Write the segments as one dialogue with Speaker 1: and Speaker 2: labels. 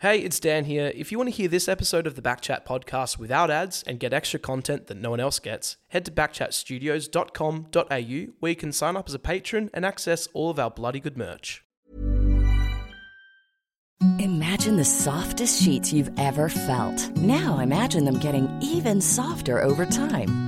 Speaker 1: Hey, it's Dan here. If you want to hear this episode of the Backchat podcast without ads and get extra content that no one else gets, head to backchatstudios.com.au where you can sign up as a patron and access all of our bloody good merch.
Speaker 2: Imagine the softest sheets you've ever felt. Now imagine them getting even softer over time.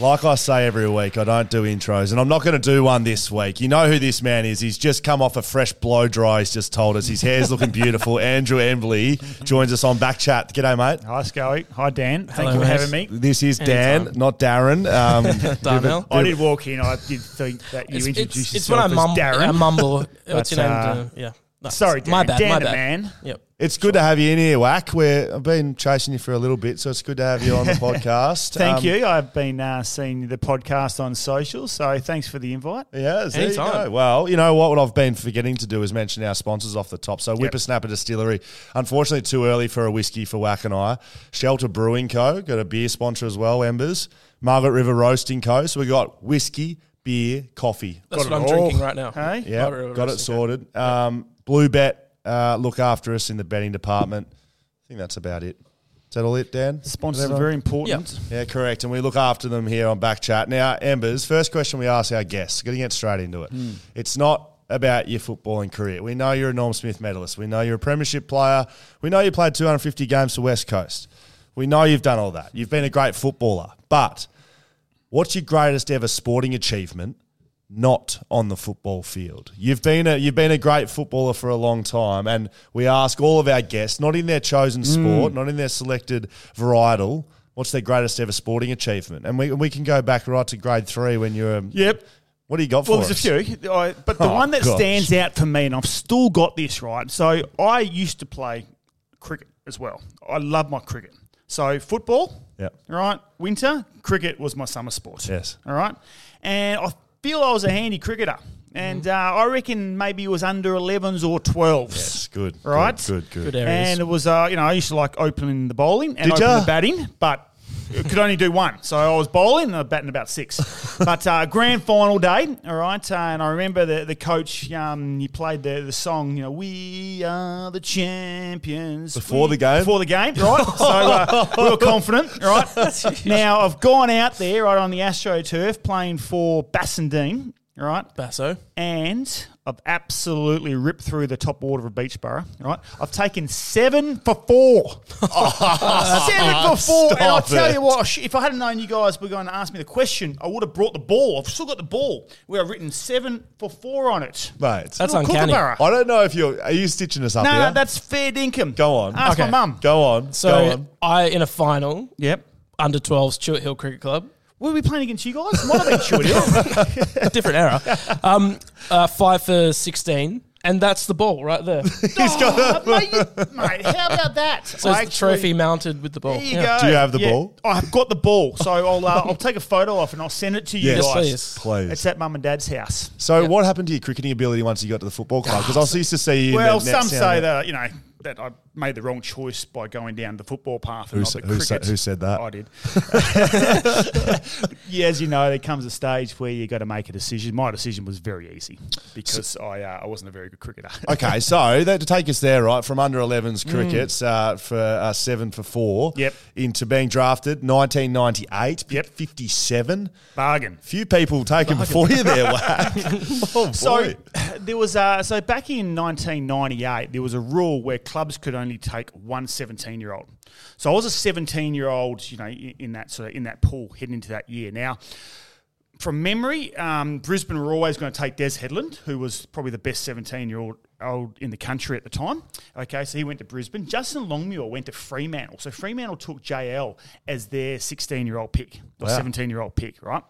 Speaker 3: like I say every week, I don't do intros, and I'm not going to do one this week. You know who this man is. He's just come off a fresh blow dry. He's just told us his hair's looking beautiful. Andrew Embley joins us on Back Chat. G'day, mate.
Speaker 4: Hi, Scully. Hi, Dan. Thank
Speaker 1: Hello,
Speaker 4: you for
Speaker 1: mate.
Speaker 4: having me.
Speaker 3: This is Dan,
Speaker 1: Anytime.
Speaker 3: not Darren. Um,
Speaker 1: Darnell?
Speaker 4: I did walk in. I did think that you
Speaker 1: It's,
Speaker 4: introduced
Speaker 1: it's, it's when
Speaker 4: yourself
Speaker 1: I
Speaker 4: as
Speaker 1: mumble.
Speaker 4: Darren.
Speaker 1: I mumble. What's your name?
Speaker 4: uh,
Speaker 1: Uh, yeah. No,
Speaker 4: Sorry,
Speaker 1: my bad.
Speaker 4: Dan
Speaker 1: my
Speaker 4: the
Speaker 1: bad.
Speaker 4: man.
Speaker 1: Yep.
Speaker 3: It's good to have you in here, Whack. We're, I've been chasing you for a little bit, so it's good to have you on the podcast.
Speaker 4: Thank
Speaker 3: Um,
Speaker 4: you. I've been uh, seeing the podcast on social, so thanks for the invite.
Speaker 3: Yeah, there you
Speaker 1: Anytime.
Speaker 3: go. Well, you know what? What I've been forgetting to do is mention our sponsors off the top. So, Whippersnapper Distillery, unfortunately, too early for a whiskey for Whack and I. Shelter Brewing Co. got a beer sponsor as well. Embers, Margaret River Roasting Co. So we got whiskey, beer, coffee.
Speaker 1: That's
Speaker 4: Got
Speaker 1: what I'm
Speaker 4: all.
Speaker 1: drinking right now.
Speaker 4: Hey?
Speaker 3: Yeah, got it sorted. Um, Blue Bet uh, look after us in the betting department. I think that's about it. Is that all it, Dan?
Speaker 4: Sponsors are very important.
Speaker 3: Yeah, correct. And we look after them here on Back Chat. Now, Embers, first question we ask our guests, going to get straight into it. It's not about your footballing career. We know you're a Norm Smith medalist. We know you're a premiership player. We know you played 250 games for West Coast. We know you've done all that. You've been a great footballer. But what's your greatest ever sporting achievement not on the football field. You've been a you've been a great footballer for a long time, and we ask all of our guests, not in their chosen sport, not in their selected varietal, what's their greatest ever sporting achievement, and we we can go back right to grade three when you're. Um,
Speaker 4: Yep.
Speaker 3: What do you got for
Speaker 4: Well, there's
Speaker 3: us?
Speaker 4: a few, I, but the
Speaker 3: Oh,
Speaker 4: one that
Speaker 3: gosh.
Speaker 4: stands out for me, and I've still got this right. So I used to play cricket as well. I love my cricket. So football,
Speaker 3: yeah,
Speaker 4: right? Winter cricket was my summer sport.
Speaker 3: Yes.
Speaker 4: All right, and I feel I was a handy cricketer, and uh, I reckon maybe it was under 11s or 12s.
Speaker 3: Yes, good.
Speaker 4: Right?
Speaker 3: Good, good. good.
Speaker 1: Good areas.
Speaker 4: And it was, uh, you know, I used to like opening the bowling and
Speaker 3: Did
Speaker 4: opening
Speaker 3: ya?
Speaker 4: the batting, but it could only do one. So I was bowling and I was batting about six. but uh, grand final day, all right, uh, and I remember the, the coach, um, he played the, the song, you know, We Are the Champions.
Speaker 3: Before
Speaker 4: We-
Speaker 3: the game?
Speaker 4: Before the game, right? so uh, we were confident, right? now I've gone out there, right, on the AstroTurf playing for Bassendean, right?
Speaker 1: Basso.
Speaker 4: and I've absolutely ripped through the top order of Beechboro. Right, I've taken seven for four. seven for four. and I'll tell
Speaker 3: it.
Speaker 4: you what, if I hadn't known you guys were going to ask me the question, I would have brought the ball. I've still got the ball where I've written seven for four on it.
Speaker 3: Mate,
Speaker 1: That's
Speaker 4: Little
Speaker 1: uncanny.
Speaker 4: Kookaburra.
Speaker 3: I don't know if you're. Are you stitching us up
Speaker 4: No,
Speaker 3: here?
Speaker 4: no, that's fair dinkum.
Speaker 3: Go on.
Speaker 4: Ask
Speaker 1: Okay.
Speaker 4: my mum.
Speaker 3: Go on. go
Speaker 1: So
Speaker 3: on.
Speaker 1: I in a final
Speaker 4: Yep.
Speaker 1: under 12s Chewett Hill Cricket Club.
Speaker 4: Were we be playing against you guys? Might have been Chewett Hill.
Speaker 1: Different era. Um, uh, five for 16, and that's the ball right there. So
Speaker 3: He's got
Speaker 4: Oh, mate, you- mate, how about that?
Speaker 1: So it's
Speaker 4: I
Speaker 1: the trophy mounted with the ball.
Speaker 4: There you
Speaker 1: Yeah.
Speaker 4: go.
Speaker 3: Do you have the ball?
Speaker 4: I've got the ball, so I'll uh, I'll take a photo off and I'll send it to you
Speaker 3: Yes,
Speaker 4: guys.
Speaker 1: please.
Speaker 3: Please.
Speaker 4: It's at mum and dad's house.
Speaker 3: So, what happened to your cricketing ability once you got to the football club? Because I used to see you.
Speaker 4: Well,
Speaker 3: the
Speaker 4: some say that you know that I made the wrong choice by going down the football path and
Speaker 3: Who
Speaker 4: not the
Speaker 3: who
Speaker 4: cricket.
Speaker 3: who said that?
Speaker 4: I did. yeah, as you know, there comes a stage where you got to make a decision. My decision was very easy because I uh, I wasn't a very good cricketer.
Speaker 3: Okay, so that to take us there, right, from under 11s crickets uh, for uh, seven for four
Speaker 4: Mm. Yep.
Speaker 3: into being drafted 1998,
Speaker 4: Yep.
Speaker 3: 57.
Speaker 4: Bargain.
Speaker 3: Few people taken before you there, oh,
Speaker 4: So there was uh, so back in 1998 there was a rule where clubs could only take one 17 year old. So I was a 17 year old, you know, in that sort of in that pool heading into that year. Now, from memory, um, Brisbane were always going to take Des Headland, who was probably the best 17 year old old in the country at the time. Okay, so he went to Brisbane. Justin Longmuir went to Fremantle. So Fremantle took JL as their 16 year old pick or
Speaker 3: Wow.
Speaker 4: 17 year old pick, right?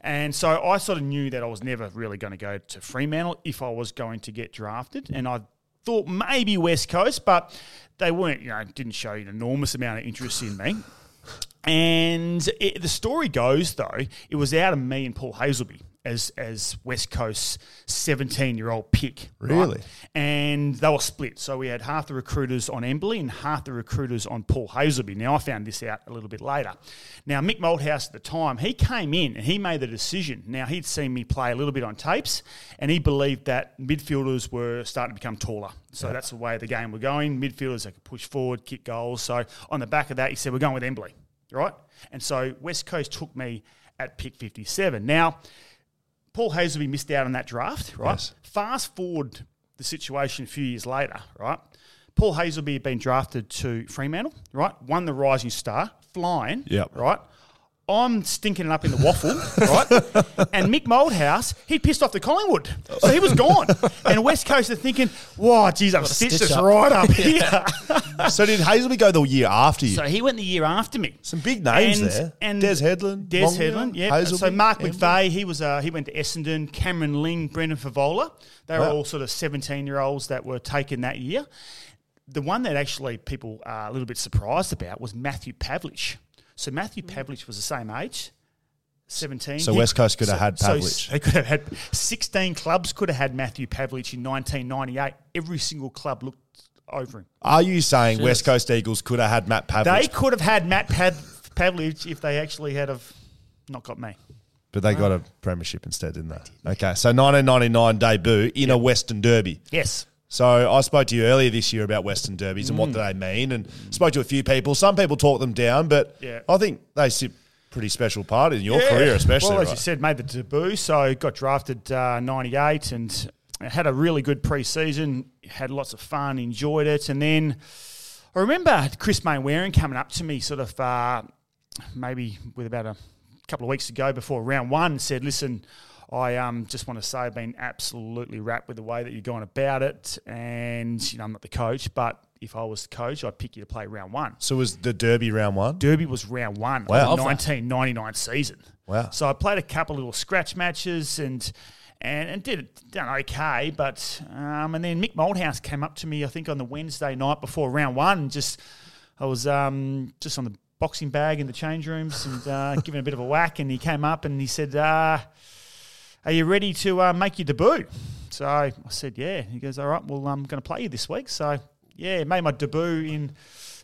Speaker 4: And so I sort of knew that I was never really going to go to Fremantle if I was going to get drafted. And I thought maybe West Coast, but they weren't, you know, didn't show an enormous amount of interest in me. And it, the story goes, though, it was out of me and Paul Hasleby as as West Coast's 17 year old pick. right?
Speaker 3: Really?
Speaker 4: And they were split. So we had half the recruiters on Embley and half the recruiters on Paul Hasleby. Now, I found this out a little bit later. Now, Mick Malthouse at the time, he came in and he made the decision. Now, he'd seen me play a little bit on tapes and he believed that midfielders were starting to become taller. So that's the way the game were going. Midfielders, they could push forward, kick goals. So on the back of that, he said, we're going with Embley, right? And so West Coast took me at pick 57. Now, Paul Hasleby missed out on that draft, right?
Speaker 3: Yes.
Speaker 4: Fast forward the situation a few years later, right? Paul Hasleby had been drafted to Fremantle, right? Won the Rising Star, flying,
Speaker 3: Yep.
Speaker 4: right? I'm stinking it up in the WAFL, right? And Mick Malthouse, he pissed off the Collingwood. So he was gone. And West Coast are thinking, wow, geez, I've stitched
Speaker 1: stitch
Speaker 4: this
Speaker 1: up."
Speaker 4: right up here.
Speaker 3: so did Hasleby go the year after you?
Speaker 4: So he went the year after me.
Speaker 3: Some big names
Speaker 4: and,
Speaker 3: there.
Speaker 4: And
Speaker 3: Des Headland,
Speaker 4: Des Headland, yeah.
Speaker 3: Hasleby,
Speaker 4: So Mark. McVeigh, he was uh, he went to Essendon. Cameron Ling, Brendan Fevola, they were
Speaker 3: Wow.
Speaker 4: all sort of seventeen year olds that were taken that year. The one that actually people are a little bit surprised about was Matthew Pavlich. So Matthew mm. Pavlich was the same age. 17.
Speaker 3: So
Speaker 4: He-
Speaker 3: West Coast could have had
Speaker 4: so they could have had 16 clubs could have had Matthew Pavlich in 1998. Every single club looked over him.
Speaker 3: Are you saying West Coast Eagles could have had Matt
Speaker 4: They could have had Matt Pav- Pavlich if they actually had have not got me.
Speaker 3: but they got ah. a premiership instead, didn't they? Okay, so 1999 debut in a Western Derby.
Speaker 4: Yes.
Speaker 3: So I spoke to you earlier this year about Western Derbies and what do they mean, and spoke to a few people. Some people talk them down, but
Speaker 4: Yeah.
Speaker 3: I think they sit pretty special part in your career, especially.
Speaker 4: Well, as
Speaker 3: right?
Speaker 4: you said, made the debut, so got drafted uh, 98 and had a really good pre-season, had lots of fun, enjoyed it. And then I remember Chris Mainwaring coming up to me sort of uh, maybe with about a couple of weeks ago before round one, said, listen, I um, just want to say I've been absolutely wrapped with the way that you're going about it. And, you know, I'm not the coach, but if I was the coach, I'd pick you to play round one.
Speaker 3: So was the Derby round one?
Speaker 4: Derby was round one
Speaker 3: Wow.
Speaker 4: of the 1999 season.
Speaker 3: Wow.
Speaker 4: So I played a couple of little scratch matches and and, and did it done okay, but um, and then Mick Malthouse came up to me I think on the Wednesday night before round one. And just I was um, just on the boxing bag in the change rooms and uh, giving a bit of a whack, and he came up and he said, uh, "Are you ready to uh, make your debut?" So I said, "Yeah." He goes, "All right, well I'm going to play you this week." So yeah, made my debut in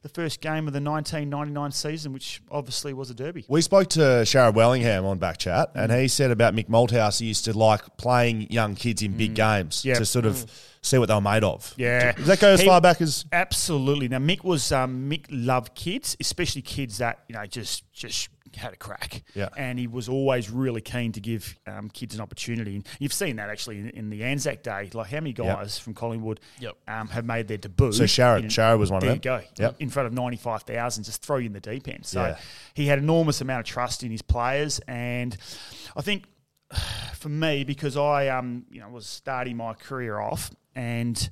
Speaker 4: the first game of the 1999 season, which obviously was a derby.
Speaker 3: We spoke to Sharrod Wellingham on Backchat, and he said about Mick Malthouse, he used to like playing young kids in big games
Speaker 4: Yep.
Speaker 3: to sort of see what they were made of.
Speaker 4: Yeah.
Speaker 3: Does that go as
Speaker 4: He-
Speaker 3: far back as
Speaker 4: Absolutely. Now Mick was um, Mick loved kids, especially kids that you know just just had a crack.
Speaker 3: Yeah.
Speaker 4: And he was always really keen to give um, kids an opportunity. And you've seen that actually in, in the Anzac Day. Like how many guys from Collingwood
Speaker 1: Yep.
Speaker 4: um, have made their debut?
Speaker 3: So Sharrod-
Speaker 4: in-
Speaker 3: Sharrod was one of
Speaker 4: there
Speaker 3: them?
Speaker 4: you go.
Speaker 3: Yep.
Speaker 4: In front of ninety five thousand, just throw you in the deep end. So
Speaker 3: Yeah.
Speaker 4: he had enormous amount of trust in his players, and I think for me because I um you know was starting my career off and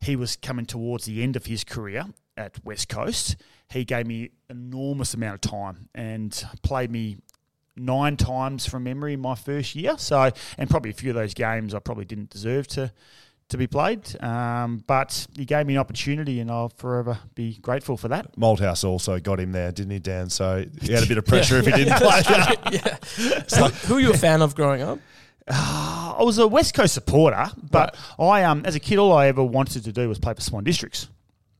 Speaker 4: he was coming towards the end of his career at West Coast. He gave me enormous amount of time and played me nine times from memory in my first year. So and probably a few of those games I probably didn't deserve to to be played. Um, but he gave me an opportunity and I'll forever be grateful for that.
Speaker 3: Malthouse also got him there, didn't he, Dan? So he had a bit of pressure if he didn't play.
Speaker 1: yeah. So, who are you a fan of growing up?
Speaker 4: I was a West Coast supporter, but I um as a kid all I ever wanted to do was play for Swan Districts.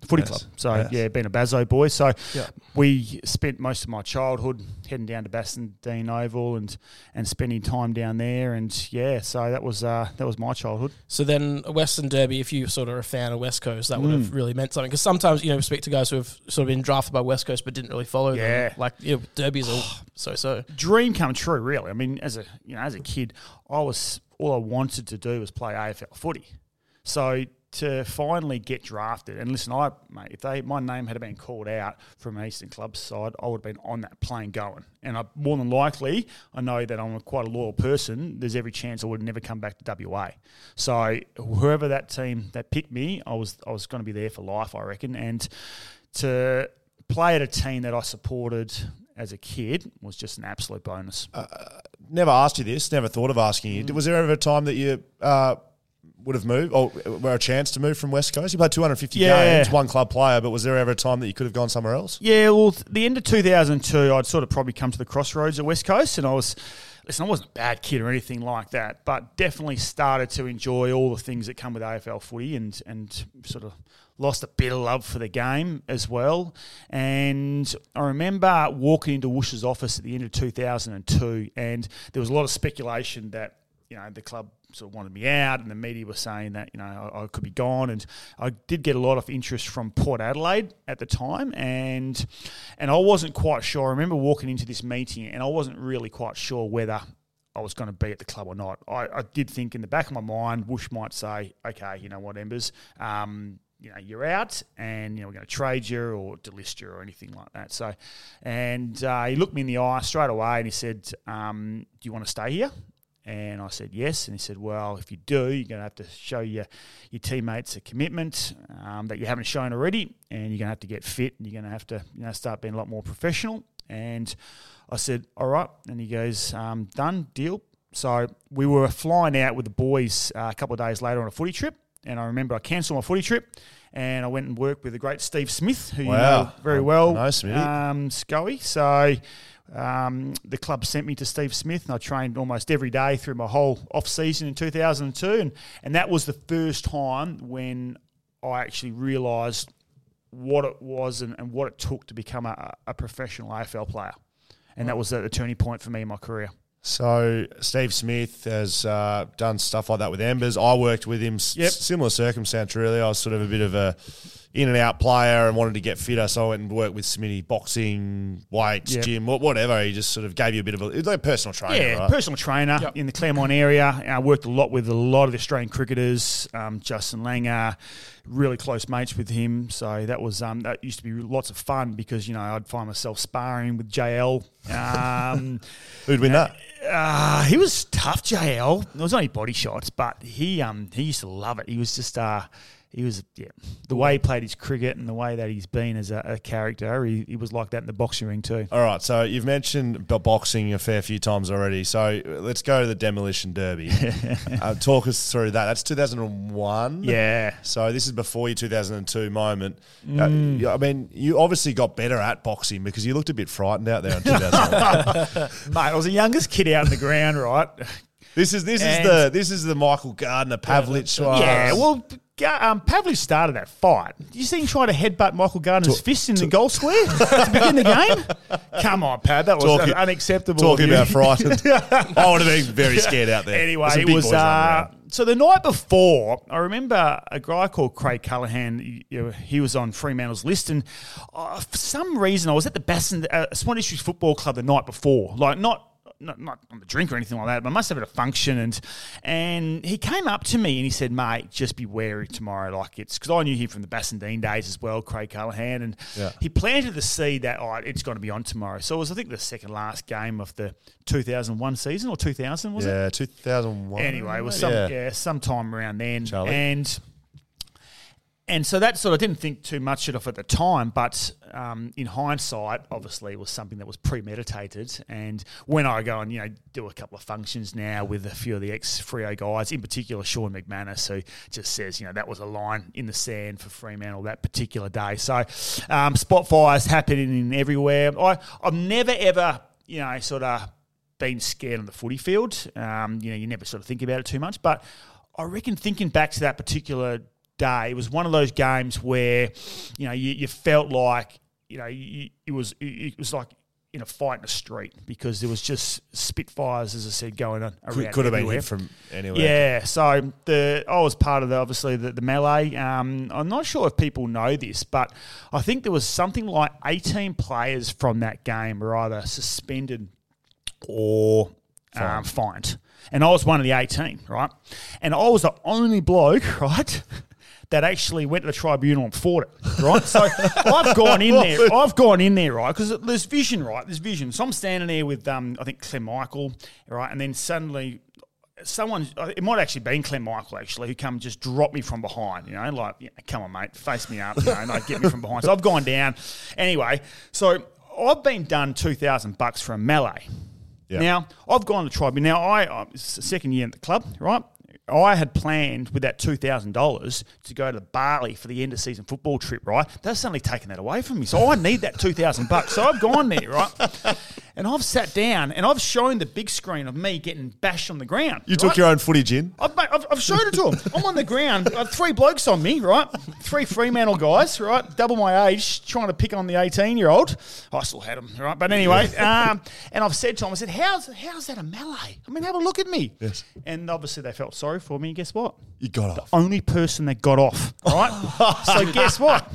Speaker 4: Footy
Speaker 3: Yes.
Speaker 4: club. So
Speaker 3: Yes.
Speaker 4: yeah, being a Basso boy. So
Speaker 1: Yeah.
Speaker 4: we spent most of my childhood heading down to Bassendean Oval and and spending time down there. And yeah, so that was uh, that was my childhood.
Speaker 1: So then, Western Derby, if you sort of are a fan of West Coast, that would
Speaker 4: Mm.
Speaker 1: have really meant something. Because sometimes, you know, we speak to guys who have sort of been drafted by West Coast but didn't really follow
Speaker 4: Yeah.
Speaker 1: them. Like, you know, Derbies are so-so.
Speaker 4: dream come true, really. I mean, as a you know, as a kid, I was all I wanted to do was play AFL footy. So to finally get drafted, and listen, I mate, if they my name had been called out from an Eastern Club side, I would have been on that plane going. And I more than likely, I know that I'm quite a loyal person. There's every chance I would never come back to WA. So whoever that team that picked me, I was I was going to be there for life, I reckon. And to play at a team that I supported as a kid was just an absolute bonus.
Speaker 3: Uh, uh, never asked you this. Never thought of asking you. Mm. Was there ever a time that you uh, would have moved, or were a chance to move from West Coast? You played 250
Speaker 4: Yeah.
Speaker 3: games, one club player, but was there ever a time that you could have gone somewhere else?
Speaker 4: Yeah, well, the end of 2002, I'd sort of probably come to the crossroads at West Coast, and I was, listen, I wasn't a bad kid or anything like that, but definitely started to enjoy all the things that come with AFL footy and, and sort of lost a bit of love for the game as well. And I remember walking into Woosh's office at the end of 2002, and there was a lot of speculation that, you know, the club sort of wanted me out, and the media were saying that you know I, I could be gone, and I did get a lot of interest from Port Adelaide at the time, and and I wasn't quite sure. I remember walking into this meeting, and I wasn't really quite sure whether I was going to be at the club or not. I, I did think in the back of my mind, Woosh might say, "Okay, you know what, Embers." Um, you know, you're out, and you know we're going to trade you or delist you or anything like that. So, and uh, he looked me in the eye straight away, and he said, um, "Do you want to stay here?" And I said yes. And he said, well, if you do, you're going to have to show your, your teammates a commitment um, that you haven't shown already. And you're going to have to get fit and you're going to have to you know, start being a lot more professional. And I said, all right. And he goes, um, done, deal. So we were flying out with the boys uh, a couple of days later on a footy trip. And I remember I cancelled my footy trip and I went and worked with the great Steve Smith, who you know very well.
Speaker 3: Know
Speaker 4: Um, Scully. So um, the club sent me to Steve Smith, and I trained almost every day through my whole off season in 2002, and and that was the first time when I actually realised what it was and, and what it took to become a, a professional AFL player, and that was the turning point for me in my career.
Speaker 3: So Steve Smith has uh, done stuff like that with Embers. I worked with him. s- Similar circumstance, really. I was sort of a bit of a in and out player and wanted to get fitter, so I went and worked with Smitty, boxing, weights,
Speaker 4: Yep.
Speaker 3: gym, whatever. He just sort of gave you a bit of a, like a personal trainer,
Speaker 4: Yeah,
Speaker 3: right?
Speaker 4: personal trainer in the Claremont area. I worked a lot with a lot of the Australian cricketers. Um, Justin Langer, really close mates with him. So that was um, that used to be lots of fun because you know I'd find myself sparring with JL. Um,
Speaker 3: Who'd win that?
Speaker 4: uh, he was tough, JL. It was only body shots, but he um, he used to love it. He was just uh, he was yeah the way he played his cricket and the way that he's been as a, a character. He, he was like that in the boxing ring too.
Speaker 3: All right, so you've mentioned bo- boxing a fair few times already. So uh, let's go to the demolition derby. uh, talk us through that. That's 2001.
Speaker 4: Yeah.
Speaker 3: So this is before your 2002 moment.
Speaker 4: Mm.
Speaker 3: Uh, I mean, you obviously got better at boxing because you looked a bit frightened out there in 2001.
Speaker 4: Mate, I was the youngest kid out in the ground, right?
Speaker 3: this is this
Speaker 4: And-
Speaker 3: is the this is the Michael Gardiner Pavlich one.
Speaker 4: Yeah, well, um, Pavlich started that fight. Did you see him try to headbutt Michael Gardiner's fist in the goal square to begin the game? Come on, Pav, that was
Speaker 3: Talking-
Speaker 4: unacceptable.
Speaker 3: Talking about frightened, I would have been very scared out there.
Speaker 4: Anyway, it was uh, so the night before. I remember a guy called Craig Callaghan. you- you know, he was on Fremantle's list, and uh, for some reason, I was at the Basson uh, Swan Districts Football Club the night before. Like not. Not, not on the drink or anything like that, but I must have at a function, and and he came up to me and he said, "Mate, just be wary tomorrow." Like it's because I knew him from the Bassendean days as well, Craig Callaghan, and
Speaker 3: Yeah.
Speaker 4: he planted the seed that oh, it's going to be on tomorrow. So it was, I think, the second last game of the 2001 season or 2000 was it?
Speaker 3: Yeah, 2001.
Speaker 4: Anyway, it was some
Speaker 3: Yeah.
Speaker 4: yeah, sometime around then,
Speaker 3: Charlie.
Speaker 4: and and so that sort of didn't think too much of at the time, but um, in hindsight, obviously, was something that was premeditated. And when I go and you know do a couple of functions now with a few of the ex Freo guys, in particular Shaun McManus, who just says you know that was a line in the sand for Fremantle that particular day. So um, spot fires happening in everywhere. I I've never ever you know sort of been scared on the footy field. Um, you know, you never sort of think about it too much. But I reckon thinking back to that particular day. It was one of those games where, you know, you, you felt like, you know, you, it was it was like in a fight in the street because there was just spitfires, as I said, going on.
Speaker 3: Could,
Speaker 4: around
Speaker 3: could have been hit from anywhere.
Speaker 4: Yeah, so the I was part of the obviously the, the melee. Um, I'm not sure if people know this, but I think there was something like 18 players from that game were either suspended or um, fined, and I was one of the 18, right? And I was the only bloke, right? That actually went to the tribunal and fought it, right? So I've gone in there. I've gone in there, right? Because there's vision, right? There's vision. So I'm standing there with, um, I think Clem Michael, right? And then suddenly someone, it might actually been Clem Michael actually, who come just drop me from behind, you know, like, yeah, come on, mate, face me up, you know, and like get me from behind. So I've gone down. Anyway, so I've been done 2,000 bucks for a melee.
Speaker 3: Yeah.
Speaker 4: Now, I've gone to tribunal. Now, I, I, it's the second year at the club, right? I had planned with that two thousand dollars to go to Bali for the end of season football trip, right? They've suddenly taken that away from me, so I need that two thousand bucks. So I've gone there, right? And I've sat down and I've shown the big screen of me getting bashed on the ground.
Speaker 3: You took your own footage in.
Speaker 4: I've, I've, I've showed it to him. I'm on the ground. I have three blokes on me, right? Three Fremantle guys, right? Double my age, trying to pick on the 18 year old. I still had him, right? But anyway, um, and I've said to him, I said, how's, how's that a melee? I mean, have a look at me.
Speaker 3: Yes.
Speaker 4: And obviously they felt sorry for me. Guess what?
Speaker 3: You got off.
Speaker 4: The only person that got off, right? so guess what?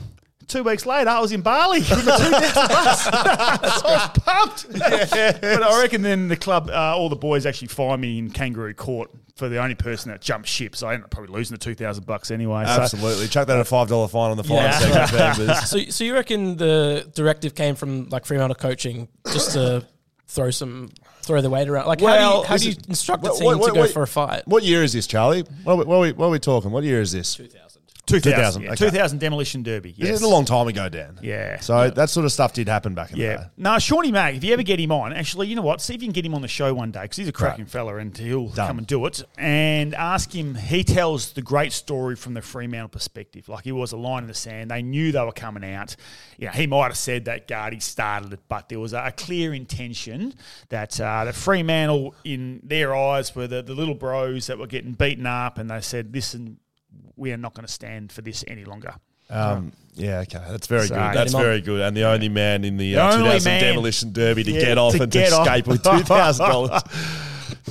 Speaker 4: Two weeks later, I was in Bali with my two thousand bucks. so I was pumped. But I reckon then the club, uh, all the boys actually find me in kangaroo court for the only person that jumped ship. So I ended up probably losing the two thousand bucks anyway. So-
Speaker 3: Absolutely. Chuck that at a five dollar fine on the fine
Speaker 1: Yeah.
Speaker 3: section.
Speaker 1: So, so you reckon the directive came from like Fremantle coaching just to throw some throw the weight around? Like, how
Speaker 3: Well,
Speaker 1: do you, how do you instruct a
Speaker 3: Wait,
Speaker 1: team
Speaker 3: wait,
Speaker 1: to go
Speaker 3: wait.
Speaker 1: for a fight?
Speaker 3: What year is this, Charlie? What are we, what are we, what are we talking? What year is this?
Speaker 4: 2000,
Speaker 3: 2000,
Speaker 4: yeah,
Speaker 3: okay.
Speaker 4: 2000 demolition derby.
Speaker 3: This
Speaker 4: Yes.
Speaker 3: is a long time ago, Dan.
Speaker 4: Yeah.
Speaker 3: So that sort of stuff did happen back in the
Speaker 4: Yeah.
Speaker 3: day.
Speaker 4: No, Shawnee Mag, if you ever get him on, actually, you know what? See if you can get him on the show one day because he's a cracking fella and he'll
Speaker 3: Done.
Speaker 4: come and do it. And ask him, he tells the great story from the Fremantle perspective. Like he was a line in the sand. They knew they were coming out. You know, he might have said that Guardy started it, but there was a, a clear intention that uh, the Fremantle, in their eyes, were the, the little bros that were getting beaten up and they said, listen, we are not going to stand for this any longer.
Speaker 3: Um, yeah, okay. That's very
Speaker 4: So-
Speaker 3: good. That's
Speaker 1: him on.
Speaker 3: very good. And the only man in the,
Speaker 4: The
Speaker 3: uh,
Speaker 4: only
Speaker 3: 2000. Demolition Derby to
Speaker 4: Yeah,
Speaker 3: get off
Speaker 4: to
Speaker 3: and
Speaker 4: get
Speaker 3: to
Speaker 4: off.
Speaker 3: escape with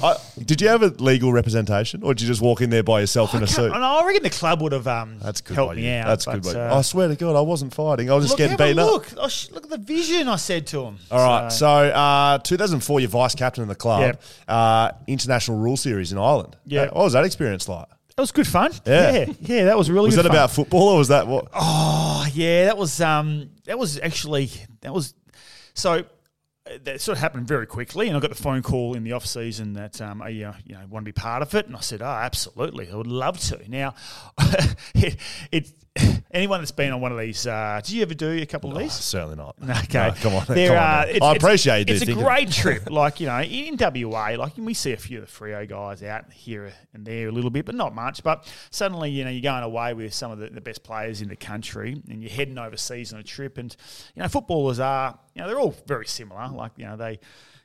Speaker 3: $2,000. Did you have a legal representation or did you just walk in there by yourself in a suit?
Speaker 4: can't- I reckon the club would have um,
Speaker 3: That's good.
Speaker 4: helped me out.
Speaker 3: That's good.
Speaker 4: but,
Speaker 3: By
Speaker 4: uh,
Speaker 3: I swear to God, I wasn't fighting. I was just
Speaker 4: look,
Speaker 3: getting beaten up.
Speaker 4: look. Oh, sh- look at the vision. I said to him.
Speaker 3: All right. So, uh, 2004, you're vice captain of the club.
Speaker 4: Yep.
Speaker 3: Uh, international rule series in Ireland.
Speaker 4: Yeah.
Speaker 3: Uh, what was that experience like?
Speaker 4: That was good fun.
Speaker 3: Yeah.
Speaker 4: yeah, yeah, that was really.
Speaker 3: Was that
Speaker 4: fun.
Speaker 3: about football or was that what?
Speaker 4: Oh, yeah, that was um, that was actually that was so. uh, That sort of happened very quickly, and I got the phone call in the off season that um, I uh, you know want to be part of it, and I said, "Oh, absolutely, I would love to." Now, it, it anyone that's been on one of these, uh, did you ever do a couple of these?
Speaker 3: Certainly not.
Speaker 4: Okay,
Speaker 3: No, come on.
Speaker 4: There
Speaker 3: come on
Speaker 4: are-
Speaker 3: now.
Speaker 4: it's-
Speaker 3: I
Speaker 4: it's-
Speaker 3: appreciate you
Speaker 4: It's a great trip. Like you know, in WA, like we see a few of the Freo guys out here and there a little bit, but not much. But suddenly, you know, you're going away with some of the, the best players in the country, and you're heading overseas on a trip. And you know, footballers are, you know, they're all very similar. Like you know, they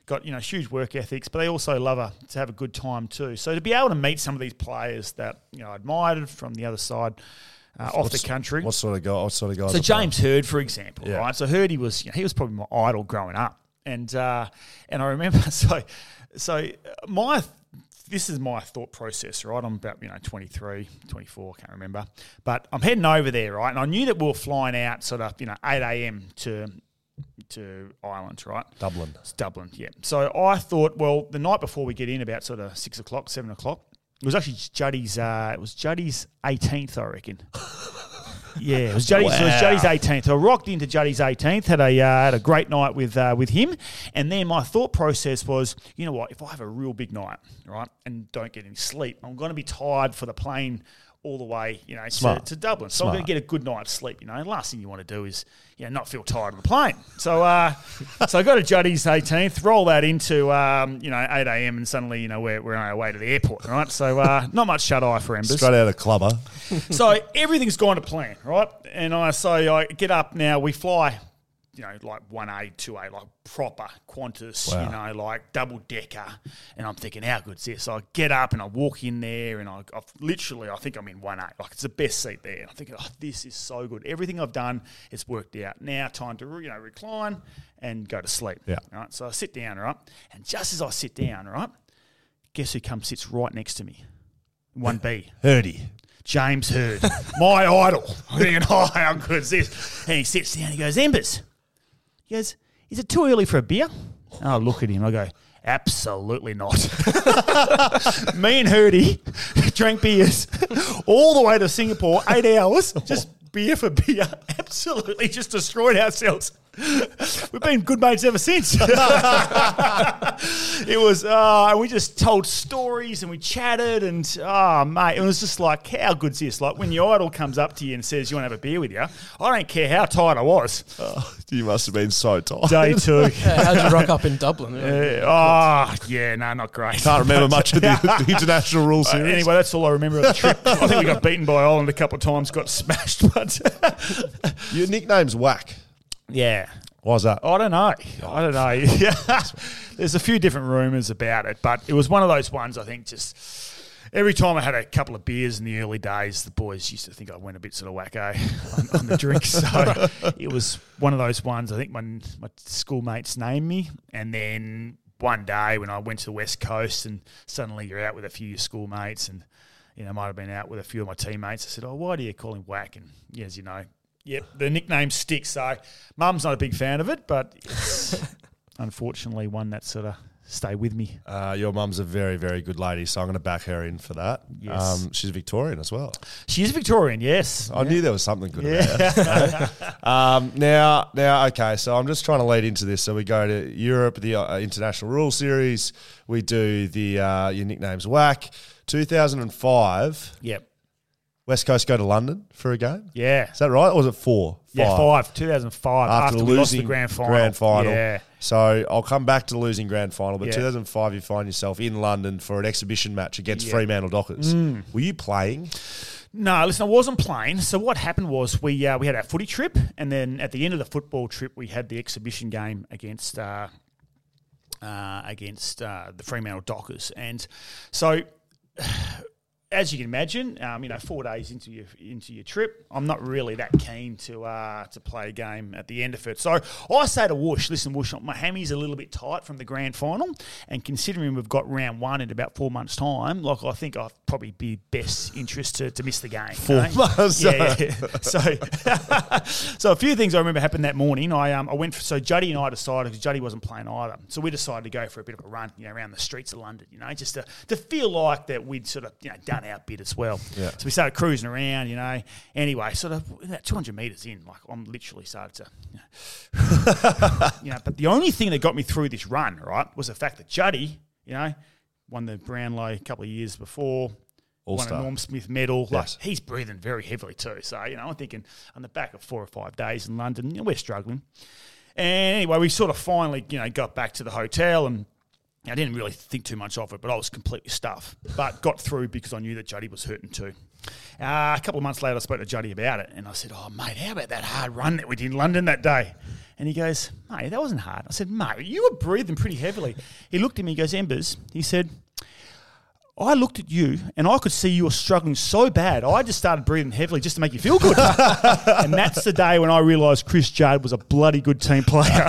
Speaker 4: got you know huge work ethics, but they also love a, to have a good time too. So to be able to meet some of these players that you know I admired from the other side. Uh, off the country,
Speaker 3: What sort of guy? What sort of guy?
Speaker 4: so
Speaker 3: playing?
Speaker 4: James Hird, for example,
Speaker 3: Yeah.
Speaker 4: right? So Hird, he was you know, he was probably my idol growing up, and uh, and I remember so so my this is my thought process, right? I'm about you know 23, 24, I can't remember, but I'm heading over there, right? And I knew that we were flying out sort of you know eight a.m. to to Ireland, right?
Speaker 3: Dublin.
Speaker 4: It's Dublin, yeah. So I thought, well, the night before we get in, about sort of six o'clock, seven o'clock, it was actually Juddy's. Uh, it was Juddy's 18th, I reckon. yeah, it was Juddy's. It was Juddy's 18th. I rocked into Juddy's 18th. Had a uh, had a great night with uh, with him, and then my thought process was, you know what? If I have a real big night, right, and don't get any sleep, I'm going to be tired for the plane all the way, you know, to,
Speaker 3: Smart.
Speaker 4: to Dublin. So I'm going to get a good night's sleep. You know, the last thing you want to do is, you know, not feel tired on the plane. So, uh, so I got to Juddy's 18th, roll that into, um, you know, 8 a.m. and suddenly, you know, we're, we're on our way to the airport, right? So, uh, not much shut eye for Embers.
Speaker 3: Straight out of clubber.
Speaker 4: So everything's gone to plan, right? And I so I get up now. We fly you know, like one A, two A, like proper Qantas,
Speaker 3: Wow.
Speaker 4: you know, like double decker. And I'm thinking, how good's this? So I get up and I walk in there, and I I've literally, I think I'm in one A, like it's the best seat there. And I'm thinking, oh, this is so good. Everything I've done, it's worked out. Now time to you know recline and go to sleep.
Speaker 3: Yeah.
Speaker 4: Right. So I sit down, right, and just as I sit down, right, guess who comes sits right next to me? One B.
Speaker 3: Hirdy.
Speaker 4: James Hird, my idol. I'm thinking, oh, how good is this? And he sits down, he goes, Embers. He goes, is it too early for a beer? And I look at him, I go, absolutely not. Me and Hirdy drank beers all the way to Singapore, eight hours, just beer for beer. Absolutely just destroyed ourselves. We've been good mates ever since. it was, uh, and we just told stories and we chatted and, oh, mate, it was just like, how good's this? Like when your idol comes up to you and says, you want to have a beer with you? I don't care how tired I was.
Speaker 3: You must have been so tired.
Speaker 4: Day two.
Speaker 1: Yeah, how'd you rock up in Dublin?
Speaker 4: Uh, oh, yeah, no, not great.
Speaker 3: Can't remember much of the, the international rule
Speaker 4: Uh,
Speaker 3: series.
Speaker 4: anyway, that's all I remember of the trip. I think we got beaten by Ireland a couple of times, got smashed, but
Speaker 3: Your nickname's Whack.
Speaker 4: Yeah.
Speaker 3: Was that?
Speaker 4: I don't know. I don't know. Yeah. There's a few different rumours about it, but it was one of those ones I think just every time I had a couple of beers in the early days, the boys used to think I went a bit sort of wacko on, on the drink. So it was one of those ones. I think my, my schoolmates named me, and then one day when I went to the West Coast and suddenly you're out with a few of your schoolmates and you know, might have been out with a few of my teammates. I said, "Oh, why do you call him Whack?" And yeah, as you know, yep, the nickname sticks. So, Mum's not a big fan of it, but it's unfortunately one that sort of stay with me.
Speaker 3: Uh, your mum's a very, very good lady, so I'm going to back her in for that.
Speaker 4: Yes.
Speaker 3: Um, she's Victorian as well.
Speaker 4: She is Victorian, yes.
Speaker 3: I knew there was something good about her. um, now, now, okay, so I'm just trying to lead into this. So we go to Europe, the uh, International Rule Series. We do the uh, your nicknames whack. 2005,
Speaker 4: Yep.
Speaker 3: West Coast go to London for a game.
Speaker 4: Yeah.
Speaker 3: Is that right? Or was it four?
Speaker 4: Yeah, five. 2005. After, we lost the grand final.
Speaker 3: Grand final.
Speaker 4: Yeah.
Speaker 3: So I'll come back to the losing grand final, but
Speaker 4: Yeah.
Speaker 3: 2005 you find yourself in London for an exhibition match against
Speaker 4: Yeah.
Speaker 3: Fremantle Dockers.
Speaker 4: Mm.
Speaker 3: Were you playing?
Speaker 4: No, listen, I wasn't playing. So what happened was we uh, we had our footy trip, and then at the end of the football trip, we had the exhibition game against uh, uh, against uh, the Fremantle Dockers, and so. As you can imagine, um, you know, four days into your into your trip, I'm not really that keen to uh, to play a game at the end of it. So I say to Whoosh, listen, Whoosh, my hammies a little bit tight from the grand final, and considering we've got round one in about four months' time, like I think I'd probably be best interest to, to miss the game. you
Speaker 3: Four
Speaker 4: know?
Speaker 3: months?
Speaker 4: Yeah, yeah. So, so a few things I remember happened that morning. I um I went for, so Juddy and I decided because Juddy wasn't playing either, so we decided to go for a bit of a run, you know, around the streets of London, you know, just to, to feel like that we'd sort of you know bit as well.
Speaker 3: Yeah.
Speaker 4: So we started cruising around, you know. Anyway, sort of that 200 meters in, like I'm literally started to, you know, you know. But the only thing that got me through this run, right, was the fact that Juddy, you know, won the Brownlow a couple of years before. Won
Speaker 3: All-star.
Speaker 4: a Norm Smith medal. Like he's breathing very heavily too. So, you know, I'm thinking on the back of four or five days in London, you know, we're struggling. And anyway, we sort of finally, you know, got back to the hotel and I didn't really think too much of it, but I was completely stuffed. But got through because I knew that Juddy was hurting too. Uh, a couple of months later, I spoke to Juddy about it, and I said, "Oh, mate, how about that hard run that we did in London that day?" And he goes, "Mate, that wasn't hard." I said, "Mate, you were breathing pretty heavily." He looked at me, he goes, "Embers," he said. I looked at you and I could see you were struggling so bad. I just started breathing heavily just to make you feel good. and that's the day when I realised Chris Judd was a bloody good team player.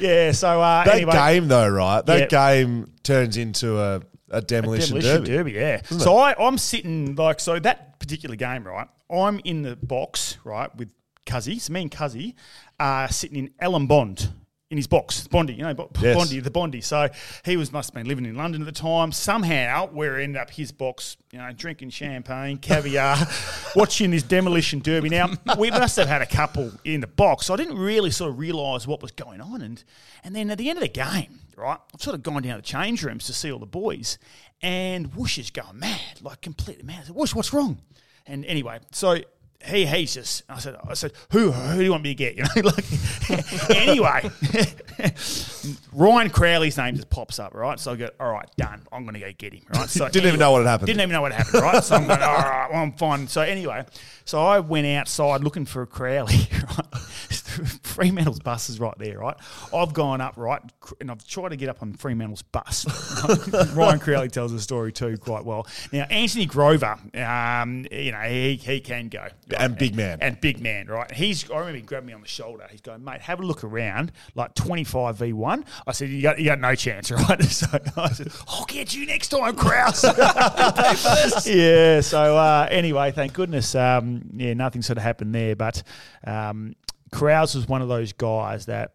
Speaker 4: yeah, so uh,
Speaker 3: That
Speaker 4: anyway.
Speaker 3: game, though, right? That
Speaker 4: Yeah.
Speaker 3: game turns into a, a demolition,
Speaker 4: Demolition
Speaker 3: derby.
Speaker 4: derby, yeah. So I, I'm sitting like so that particular game, right? I'm in the box, right, with Cuzzy. So me and Cuzzy are sitting in Alan Bond in his box, Bondi, you know,
Speaker 3: Yes.
Speaker 4: Bondi, the Bondi. So he was must have been living in London at the time. Somehow we ended up his box, you know, drinking champagne, caviar, watching this demolition derby. Now we must have had a couple in the box. So I didn't really sort of realise what was going on, and and then at the end of the game, right, I've sort of gone down to the change rooms to see all the boys, and Whoosh is going mad, like completely mad. I said, Whoosh, what's wrong? And anyway, so he he's just I said I said who who do you want me to get? You know, like anyway. Ryan Crowley's name just pops up, right? So I go, all right, done. I'm going to go get him, right? So
Speaker 3: Didn't even know what had happened.
Speaker 4: Didn't even know what happened, right? So I'm going, all right, well, I'm fine. So anyway, so I went outside looking for Crowley, right? Fremantle's bus is right there, right? I've gone up, right, and I've tried to get up on Fremantle's bus. Ryan Crowley tells the story too quite well. Now, Antoni Grover, um, you know, he, he can go.
Speaker 3: And big man.
Speaker 4: And big man, right? He's, I remember he grabbed me on the shoulder. He's going, mate, have a look around, like 25 v1. I said, you got, you got no chance, right? So I said, I'll get you next time, Kraus. yeah, so uh, anyway, thank goodness, um, yeah, nothing sort of happened there. But um, Kraus was one of those guys that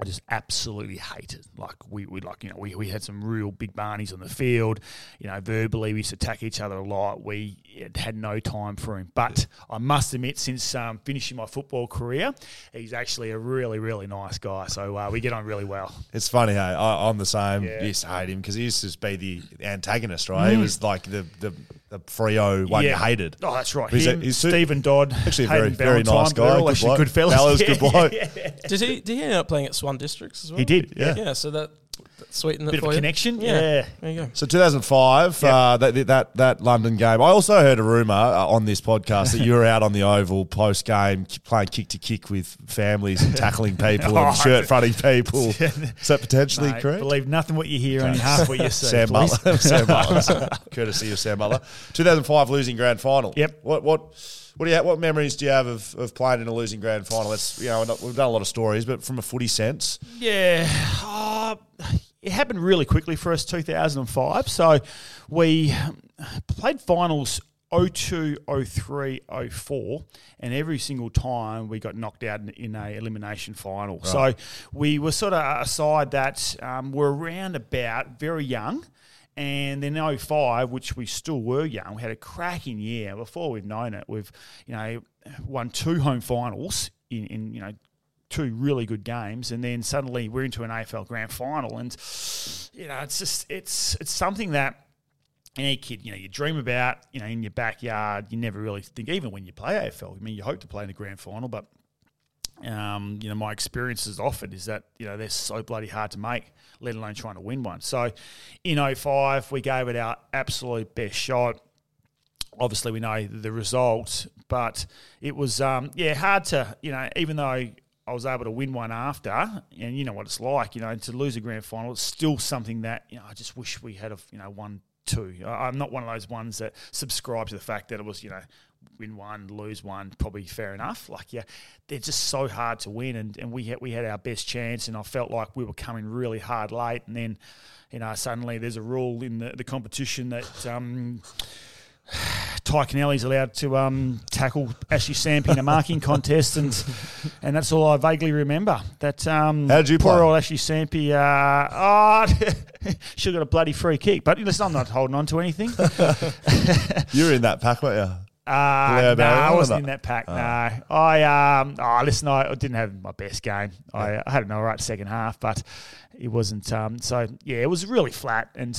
Speaker 4: I just absolutely hated. Like we, we like you know we, we had some real big barneys on the field. You know, verbally we used to attack each other a lot. We had no time for him. But I must admit, since um, finishing my football career, he's actually a really really nice guy. So uh, we get on really well.
Speaker 3: It's funny, hey, I, I'm the same.
Speaker 4: Yeah.
Speaker 3: Used to hate him because he used to just be the antagonist, right? He was like the the, the Freo one you hated.
Speaker 4: Oh, that's right.
Speaker 3: He's a-
Speaker 4: Him,
Speaker 3: he's su-
Speaker 4: Steven Dodd,
Speaker 3: Actually, a very very nice guy.
Speaker 4: all
Speaker 3: Good
Speaker 4: actually
Speaker 3: bloke.
Speaker 4: good fellas.
Speaker 3: Bella's
Speaker 4: Yeah,
Speaker 3: good bloke.
Speaker 4: yeah, yeah.
Speaker 1: Did he? Did he end up playing at Swan Districts as well?
Speaker 4: He did.
Speaker 3: Yeah.
Speaker 1: Yeah. So that, that sweetened it
Speaker 4: Bit of a
Speaker 1: you.
Speaker 4: connection.
Speaker 1: Yeah.
Speaker 4: Yeah.
Speaker 1: There you go.
Speaker 3: So 2005, uh, that, that that London game. I also heard a rumor uh, on this podcast that you were out on the oval post game playing kick to kick with families and tackling people
Speaker 4: Oh,
Speaker 3: and shirt fronting people. Is that potentially
Speaker 4: Mate,
Speaker 3: correct?
Speaker 4: Believe nothing what you hear, only half what you see.
Speaker 3: Sam
Speaker 4: please.
Speaker 3: Butler, Sam Butler, courtesy of Sam Butler. 2005 losing grand final.
Speaker 4: Yep.
Speaker 3: What what what do you what memories do you have of, of playing in a losing grand final? It's you know we've done a lot of stories, but from a footy sense,
Speaker 4: Yeah, uh, it happened really quickly for us. 2005. So we played finals 02, 03, 04, and every single time we got knocked out in, in a elimination final. So we were sort of a side that um, were around about very young. And then 05, which we still were young, we had a cracking year. Before we've known it, we've you know won two home finals in, in you know two really good games, and then suddenly we're into an AFL grand final, and you know it's just it's it's something that any kid you know you dream about you know in your backyard. You never really think, even when you play AFL. I mean, you hope to play in the grand final, but um, you know, my experiences offered is that, you know, they're so bloody hard to make, let alone trying to win one. So in 05, we gave it our absolute best shot. Obviously, we know the result, but it was, um, yeah, hard to, you know, even though I was able to win one after, and you know what it's like, you know, to lose a grand final, it's still something that, you know, I just wish we had, a, you know, won two. I'm not one of those ones that subscribe to the fact that it was, you know, win one, lose one, probably fair enough. Like, yeah, they're just so hard to win, and, and we had, we had our best chance, and I felt like we were coming really hard late, and then, you know, suddenly there's a rule in the, the competition that. Um, Tadhg Kennelly's allowed to um, tackle Ashley Samp in a marking contest, and and that's all I vaguely remember. That um,
Speaker 3: How did you
Speaker 4: poor
Speaker 3: play?
Speaker 4: old Ashley Sampi, uh, oh, have got a bloody free kick. But listen, I'm not holding on to anything.
Speaker 3: you were in that pack, weren't you?
Speaker 4: Uh, no,
Speaker 3: Barry
Speaker 4: I wasn't in that pack. No, I um, oh, listen, I, I didn't have my best game. I, I had an all right second half, but it wasn't. Um, so yeah, it was really flat, and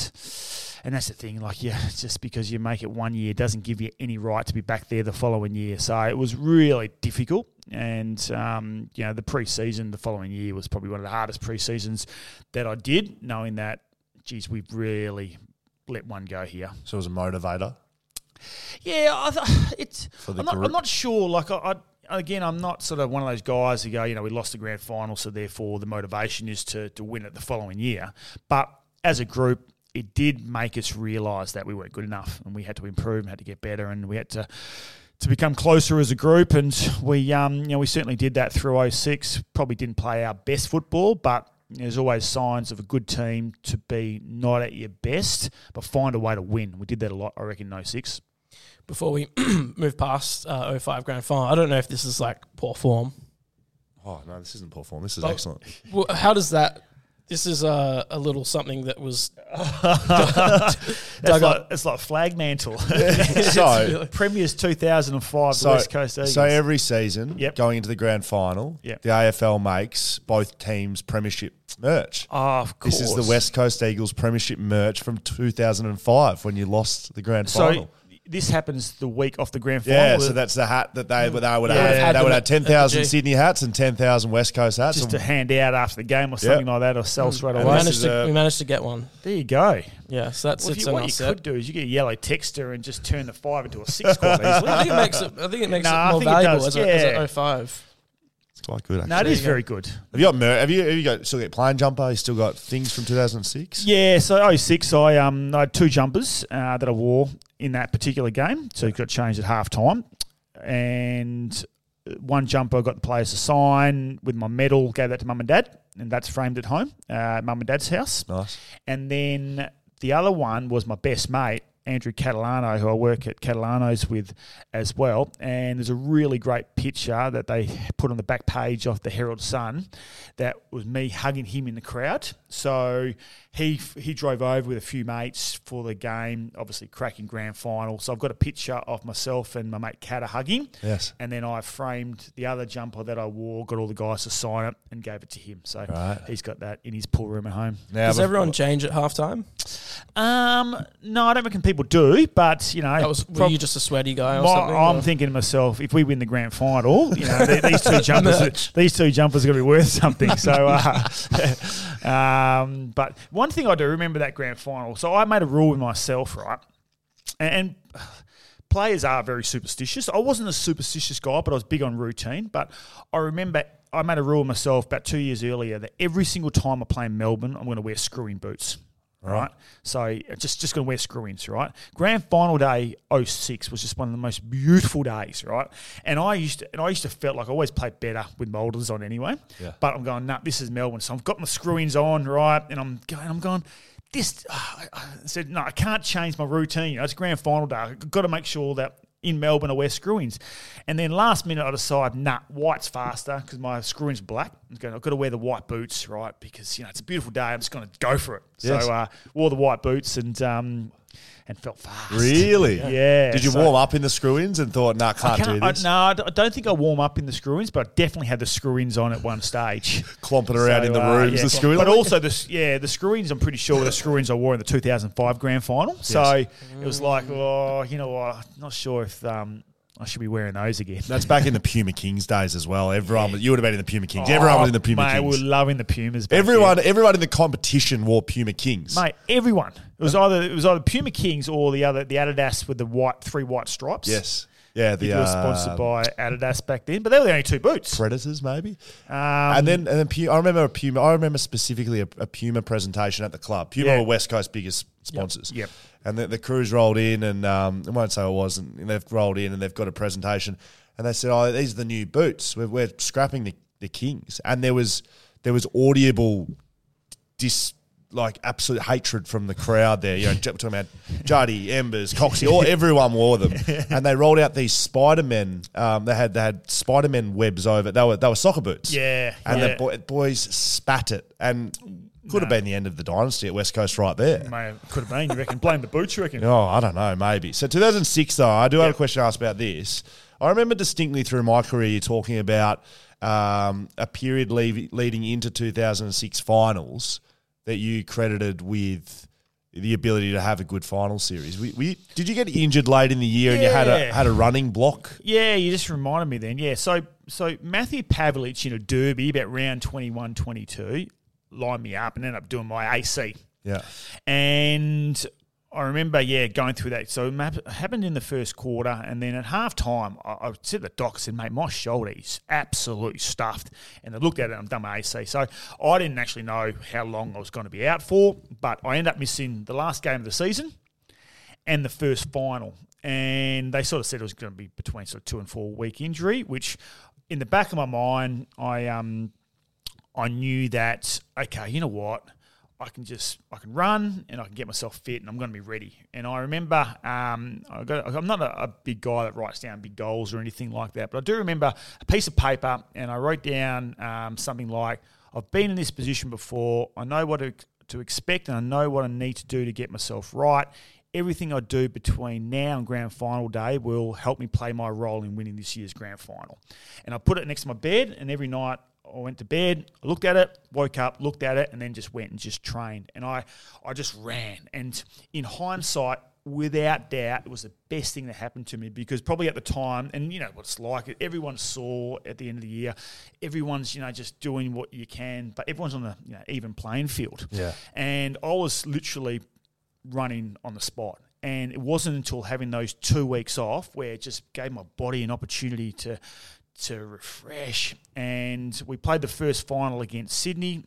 Speaker 4: and that's the thing. Like, yeah, just because you make it one year doesn't give you any right to be back there the following year. So it was really difficult. And um, you know, the pre-season the following year was probably one of the hardest pre-seasons that I did, knowing that, geez, we've really let one go here.
Speaker 3: So it was a motivator.
Speaker 4: Yeah, I th- it's. I'm not. I'm not sure. Like, I, I again, I'm not sort of one of those guys who go, you know, we lost the grand final, so therefore the motivation is to to win it the following year. But as a group, it did make us realise that we weren't good enough, and we had to improve, and had to get better, and we had to to become closer as a group. And we, um, you know, we certainly did that through 06. Probably didn't play our best football, but there's always signs of a good team to be not at your best, but find a way to win. We did that a lot, I reckon, in 06.
Speaker 1: Before we move past uh, 05 grand final, I don't know if this is like poor form.
Speaker 3: Oh no, this isn't poor form. This is
Speaker 1: Oh.
Speaker 3: excellent.
Speaker 1: Well, how does that? This is a, a little something that was
Speaker 4: That's
Speaker 1: dug
Speaker 4: like,
Speaker 1: up.
Speaker 4: it's like flag mantle.
Speaker 3: so
Speaker 4: Premiers 2005, the
Speaker 3: so,
Speaker 4: West Coast Eagles.
Speaker 3: so every season,
Speaker 4: Yep.
Speaker 3: going into the grand final,
Speaker 4: Yep.
Speaker 3: the AFL makes both teams premiership merch.
Speaker 4: oh, of course.
Speaker 3: This is the West Coast Eagles premiership merch from 2005 when you lost the grand
Speaker 4: So
Speaker 3: final.
Speaker 4: This happens the week off the grand final.
Speaker 3: Yeah, so that's the hat that they, they would
Speaker 4: Yeah.
Speaker 3: have.
Speaker 4: Had
Speaker 3: They would have
Speaker 1: at
Speaker 3: 10,000 Sydney hats and 10,000 West Coast hats.
Speaker 4: just
Speaker 3: And
Speaker 4: to hand out after the game or something like that, or sell straight
Speaker 3: And
Speaker 4: away.
Speaker 3: this
Speaker 1: managed, to,
Speaker 3: a-
Speaker 1: we managed to get one.
Speaker 4: There you go.
Speaker 1: Yeah, so that
Speaker 4: Well, if you,
Speaker 1: on
Speaker 4: what
Speaker 1: our
Speaker 4: you
Speaker 1: set.
Speaker 4: could do is you get a yellow texter and just turn the five into a six quite easily.
Speaker 1: I think it makes it. I think it makes
Speaker 4: Nah,
Speaker 1: it more
Speaker 4: think it
Speaker 1: valuable
Speaker 4: does,
Speaker 1: as, a, as a 05.
Speaker 3: It's quite good. Actually.
Speaker 4: No, it is very good.
Speaker 3: Have you got Mer- have you have you got still got playing jumper? You still got things from 2006?
Speaker 4: Yeah, so 06, I um I had two jumpers uh, that I wore in that particular game, so it got changed at half time. And one jumper got the players to sign with my medal, gave that to mum and dad, and that's framed at home, uh, mum and dad's house.
Speaker 3: Nice.
Speaker 4: And then the other one was my best mate, Andrew Catalano, who I work at Catalano's with as well. And there's a really great picture that they put on the back page of the Herald Sun that was me hugging him in the crowd. So he he drove over with a few mates for the game, obviously cracking grand final. So I've got a picture of myself and my mate Cata hugging.
Speaker 3: Yes.
Speaker 4: And then I framed the other jumper that I wore, got all the guys to sign it, and gave it to him. So
Speaker 3: Right.
Speaker 4: he's got that in his pool room at home.
Speaker 3: Now,
Speaker 1: Does everyone change at halftime?
Speaker 4: Um, no, I don't reckon people do, but you know,
Speaker 1: That was were
Speaker 4: prob-
Speaker 1: you just a sweaty guy or
Speaker 4: my-
Speaker 1: something?
Speaker 4: I'm
Speaker 1: or-
Speaker 4: thinking to myself, if we win the grand final, you know, these two jumpers, these two jumpers are going to be worth something. So, uh, um, but one thing I do remember that grand final. So I made a rule with myself, right, and. and Players are very superstitious. I wasn't a superstitious guy, but I was big on routine. But I remember I made a rule with myself about two years earlier that every single time I play in Melbourne, I'm going to wear screw-in boots. Right. So just just going to wear screw-ins, right? Grand final day 06 was just one of the most beautiful days, right? And I used to and I used to felt like I always played better with Moulders on anyway.
Speaker 3: Yeah.
Speaker 4: But I'm going, nah, this is Melbourne. So I've got my screw-ins on, right? And I'm going, I'm going, this I I said, no, I can't change my routine. You know, it's grand final day. I've got to make sure that in Melbourne I wear screw-ins. And then last minute I decide, nah, white's faster because my screw-ins black. I'm going, I've got to wear the white boots, right? Because, you know, it's a beautiful day. I'm just going to go for it.
Speaker 3: Yes.
Speaker 4: So uh, wore the white boots and um, and felt fast.
Speaker 3: Really?
Speaker 4: Yeah.
Speaker 3: Did you
Speaker 4: so-
Speaker 3: warm up in the screw-ins and thought, nah,
Speaker 4: I
Speaker 3: can't,
Speaker 4: can't-
Speaker 3: do this?
Speaker 4: no, I d- I don't think I warm up in the screw-ins, but I definitely had the screw-ins on at one stage.
Speaker 3: Clomping around in the
Speaker 4: uh,
Speaker 3: rooms,
Speaker 4: yeah.
Speaker 3: the screw-ins.
Speaker 4: But also the yeah, the screw-ins. I'm pretty sure were the screw-ins I wore in the 2005 grand final. So it was like, oh, you know what? Not sure if um, I should be wearing those again.
Speaker 3: That's back in the Puma Kings days as well. Everyone, was- you would have been in the Puma Kings. Everyone was in the Puma
Speaker 4: Oh, mate,
Speaker 3: Kings.
Speaker 4: we were loving the Pumas. back
Speaker 3: Everyone,
Speaker 4: then.
Speaker 3: everyone in the competition wore Puma Kings.
Speaker 4: mate, everyone. It was either it was either Puma Kings or the other the Adidas with the white three white stripes.
Speaker 3: Yes. Yeah, the
Speaker 4: They were sponsored
Speaker 3: uh,
Speaker 4: by Adidas back then, but they were the only two boots.
Speaker 3: Predators, maybe.
Speaker 4: Um,
Speaker 3: and then, and then Puma, I remember a Puma. I remember specifically a, a Puma presentation at the club. Puma
Speaker 4: Yeah.
Speaker 3: were West Coast biggest sponsors.
Speaker 4: Yep.
Speaker 3: And the, the crews rolled in, and um, I won't say it wasn't. They've rolled in, and they've got a presentation, and they said, "Oh, these are the new boots. We're, we're scrapping the, the Kings." And there was there was audible dis like absolute hatred from the crowd there. You know, talking about Juddy, Embers, Coxie, all everyone wore them, and they rolled out these Spider Men. Um, they had they had Spider Man webs over. They were they were soccer boots.
Speaker 4: Yeah,
Speaker 3: and
Speaker 4: yeah.
Speaker 3: the boy, boys spat it, and could have been the end of the dynasty at West Coast right there.
Speaker 4: Mate, could have been. You reckon? Blame the boots. You reckon?
Speaker 3: Oh, I don't know, maybe. So 2006, though, I do have a question to ask about this. I remember distinctly through my career talking about um, a period leading into 2006 finals that you credited with the ability to have a good final series. We, we, did you get injured late in the year and you had a had a running block?
Speaker 4: Yeah, you just reminded me then. Yeah, so so Matthew Pavlich in a derby about round 21, 22 lined me up and ended up doing my AC.
Speaker 3: Yeah.
Speaker 4: And I remember, yeah, going through that. So it happened in the first quarter, and then at half time, I, I said to the doc, I said, mate, my shoulder is absolutely stuffed. And I looked at it, and I've done my AC. So I didn't actually know how long I was going to be out for, but I ended up missing the last game of the season and the first final. And they sort of said it was going to be between sort of two and four week injury, which in the back of my mind, I um I knew that okay, you know what, I can just I can run and I can get myself fit and I'm going to be ready. And I remember um I got I'm not a, a big guy that writes down big goals or anything like that, but I do remember a piece of paper and I wrote down um, something like I've been in this position before. I know what to, to expect and I know what I need to do to get myself right. Everything I do between now and grand final day will help me play my role in winning this year's grand final. And I put it next to my bed, and every night I went to bed, I looked at it, woke up, looked at it, and then just went and just trained. And I, I just ran. And in hindsight, without doubt, it was the best thing that happened to me because probably at the time, and you know what it's like, everyone saw at the end of the year, everyone's, you know, just doing what you can, but everyone's on the you know, even playing field.
Speaker 3: Yeah.
Speaker 4: And I was literally running on the spot. And it wasn't until having those two weeks off where it just gave my body an opportunity to to refresh. And we played the first final against Sydney.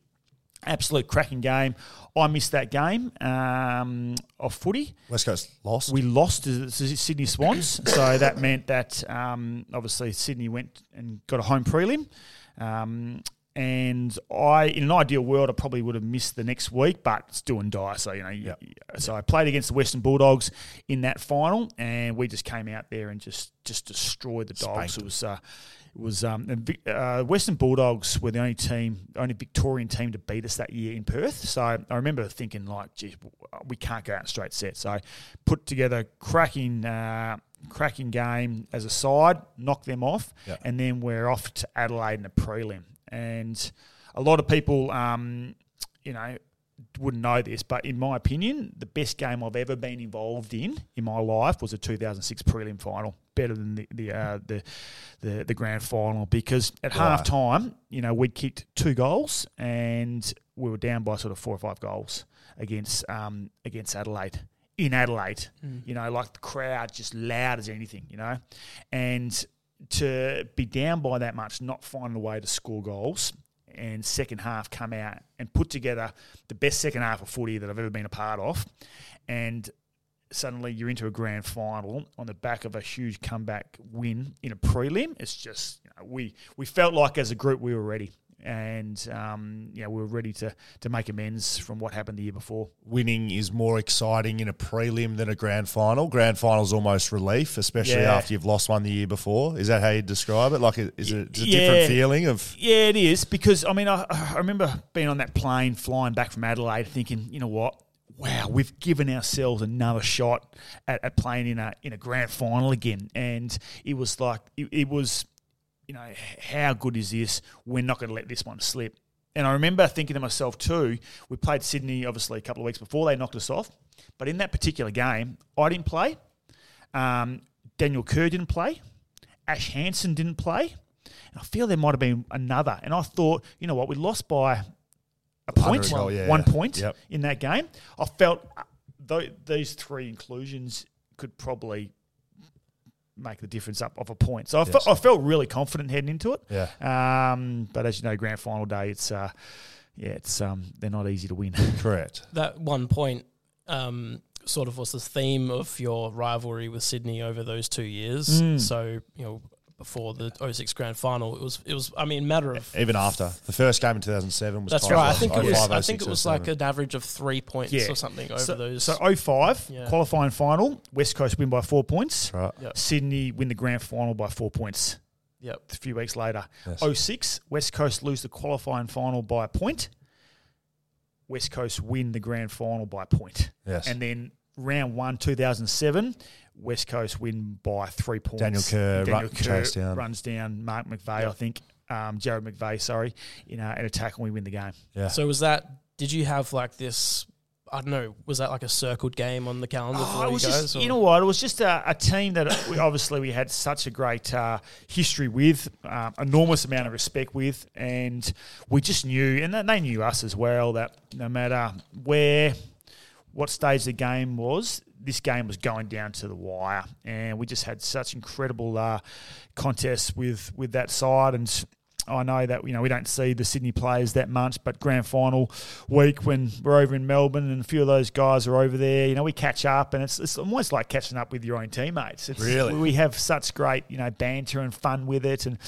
Speaker 4: Absolute cracking game. I missed that game um, of footy.
Speaker 3: West Coast lost.
Speaker 4: We lost to the Sydney Swans, so that meant that um, obviously Sydney went and got a home prelim. Um, and I, in an ideal world, I probably would have missed the next week, but it's do and die. So you know,
Speaker 3: Yep.
Speaker 4: so I played against the Western Bulldogs in that final, and we just came out there and just just destroyed the Dogs.
Speaker 3: Spanked
Speaker 4: It was. Uh, it was um, and uh, Western Bulldogs were the only team, only Victorian team to beat us that year in Perth. So I remember thinking like, gee, we can't go out in straight set. So I put together cracking, uh, cracking game as a side, knock them off, and then we're off to Adelaide in a prelim. And a lot of people, um, you know, wouldn't know this, but in my opinion, the best game I've ever been involved in in my life was a 2006 prelim final. Better than the the uh, the, the the grand final because at
Speaker 3: Why?
Speaker 4: half time, you know, we'd kicked two goals and we were down by sort of four or five goals against um, against Adelaide in Adelaide. You know, like the crowd just loud as anything. You know, and to be down by that much, not finding a way to score goals, and second half come out and put together the best second half of footy that I've ever been a part of, and suddenly you're into a grand final on the back of a huge comeback win in a prelim. It's just you know, we we felt like as a group we were ready. And um, you know, we were ready to to make amends from what happened the year before.
Speaker 3: Winning is more exciting in a prelim than a grand final. Grand final's almost relief, especially
Speaker 4: Yeah.
Speaker 3: after you've lost one the year before. Is that how you describe it? Like, is it it's a
Speaker 4: Yeah.
Speaker 3: different feeling of?
Speaker 4: Yeah, it is because I mean I, I remember being on that plane flying back from Adelaide, thinking, you know what, wow, we've given ourselves another shot at, at playing in a in a grand final again, and it was like it, it was, you know, how good is this? We're not going to let this one slip. And I remember thinking to myself too, we played Sydney obviously a couple of weeks before they knocked us off, but in that particular game, I didn't play. Um, Daniel Kerr didn't play. Ash Hansen didn't play. And I feel there might have been another. And I thought, you know what, we lost by a point,
Speaker 3: Under goal, yeah,
Speaker 4: one
Speaker 3: yeah.
Speaker 4: point
Speaker 3: Yep.
Speaker 4: in that game. I felt uh, th- these three inclusions could probably make the difference up of a point. So I, fe-
Speaker 3: Yes.
Speaker 4: I felt really confident heading into it.
Speaker 3: Yeah.
Speaker 4: Um, but as you know, grand final day, it's uh, yeah, it's um, they're not easy to win.
Speaker 3: Correct.
Speaker 1: That one point um, sort of was the theme of your rivalry with Sydney over those two years.
Speaker 4: Mm.
Speaker 1: So, you know, before the 06 grand final, it was, it was I mean, matter of.
Speaker 3: Even after the first game in 2007 was
Speaker 1: That's
Speaker 3: close.
Speaker 1: right. I think it was.
Speaker 3: 05,
Speaker 1: I think it was like an average of three points
Speaker 4: Yeah.
Speaker 1: or something over
Speaker 4: so,
Speaker 1: those.
Speaker 4: So 05,
Speaker 1: Yeah.
Speaker 4: qualifying final, West Coast win by four points.
Speaker 3: Right.
Speaker 1: Yep.
Speaker 4: Sydney win the grand final by four points.
Speaker 1: yep.
Speaker 4: a few weeks later.
Speaker 3: Yes.
Speaker 4: 06, West Coast lose the qualifying final by a point. West Coast win the grand final by a point.
Speaker 3: Yes.
Speaker 4: And then round one, 2007, West Coast win by three points.
Speaker 3: Daniel Kerr run- chased down.
Speaker 4: runs down Mark McVeigh, I think, um, Jarrad McVeigh, sorry, in uh, an attack and we win the game.
Speaker 3: Yeah.
Speaker 1: So was that? Did you have like this? I don't know. Was that like a circled game on the calendar
Speaker 4: Oh,
Speaker 1: for
Speaker 4: it
Speaker 1: you
Speaker 4: was
Speaker 1: guys?
Speaker 4: just,
Speaker 1: or-
Speaker 4: you know what? It was just a, a team that we, obviously we had such a great uh, history with, um, enormous amount of respect with, and we just knew, and they knew us as well, that no matter where, what stage the game was, this game was going down to the wire, and we just had such incredible uh, contests with with that side, and I know that you know we don't see the Sydney players that much, but grand final week when we're over in Melbourne and a few of those guys are over there, you know, we catch up, and it's, it's almost like catching up with your own teammates. It's,
Speaker 3: Really?
Speaker 4: we have such great you know banter and fun with it, and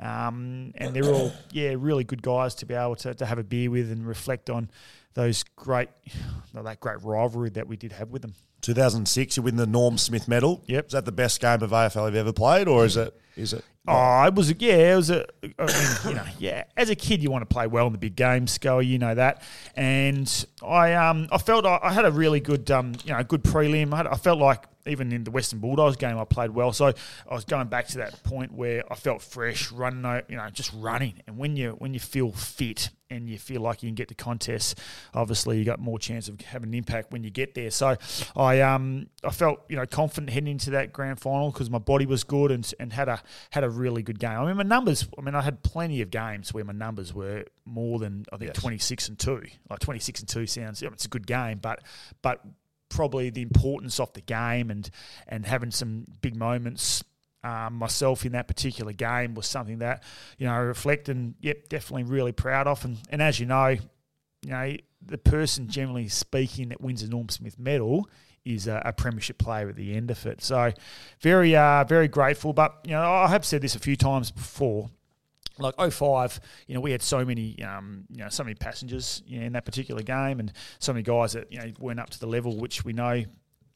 Speaker 4: um, and they're all yeah really good guys to be able to, to have a beer with and reflect on those great that great rivalry that we did have with them.
Speaker 3: 2006, you win the Norm Smith Medal.
Speaker 4: Yep.
Speaker 3: Is that the best game of AFL you've ever played, or is it? Is it?
Speaker 4: Oh, it was a, yeah, it was a, I mean, you know, yeah. As a kid, you want to play well in the big games, Scully, you know that. And I, um, I felt I, I had a really good, um, you know, good prelim. I, had, I felt like even in the Western Bulldogs game, I played well. So I was going back to that point where I felt fresh, running, you know, just running. And when you when you feel fit and you feel like you can get to contests, obviously you got more chance of having an impact when you get there. So I um I felt you know confident heading into that grand final because my body was good and and had a had a really good game. I mean my numbers. I mean I had plenty of games where my numbers were more than I think
Speaker 3: Yes.
Speaker 4: twenty six and two. Like twenty six and two sounds it's a good game, but but probably the importance of the game and and having some big moments um, myself in that particular game was something that you know I reflect and yep, definitely really proud of. And and as you know, you know the person generally speaking that wins a Norm Smith medal is a, a, premiership player at the end of it. So very uh, very grateful. But you know I have said this a few times before like 05, you know, we had so many, um, you know, so many passengers you know, in that particular game, and so many guys that you know weren't up to the level which we know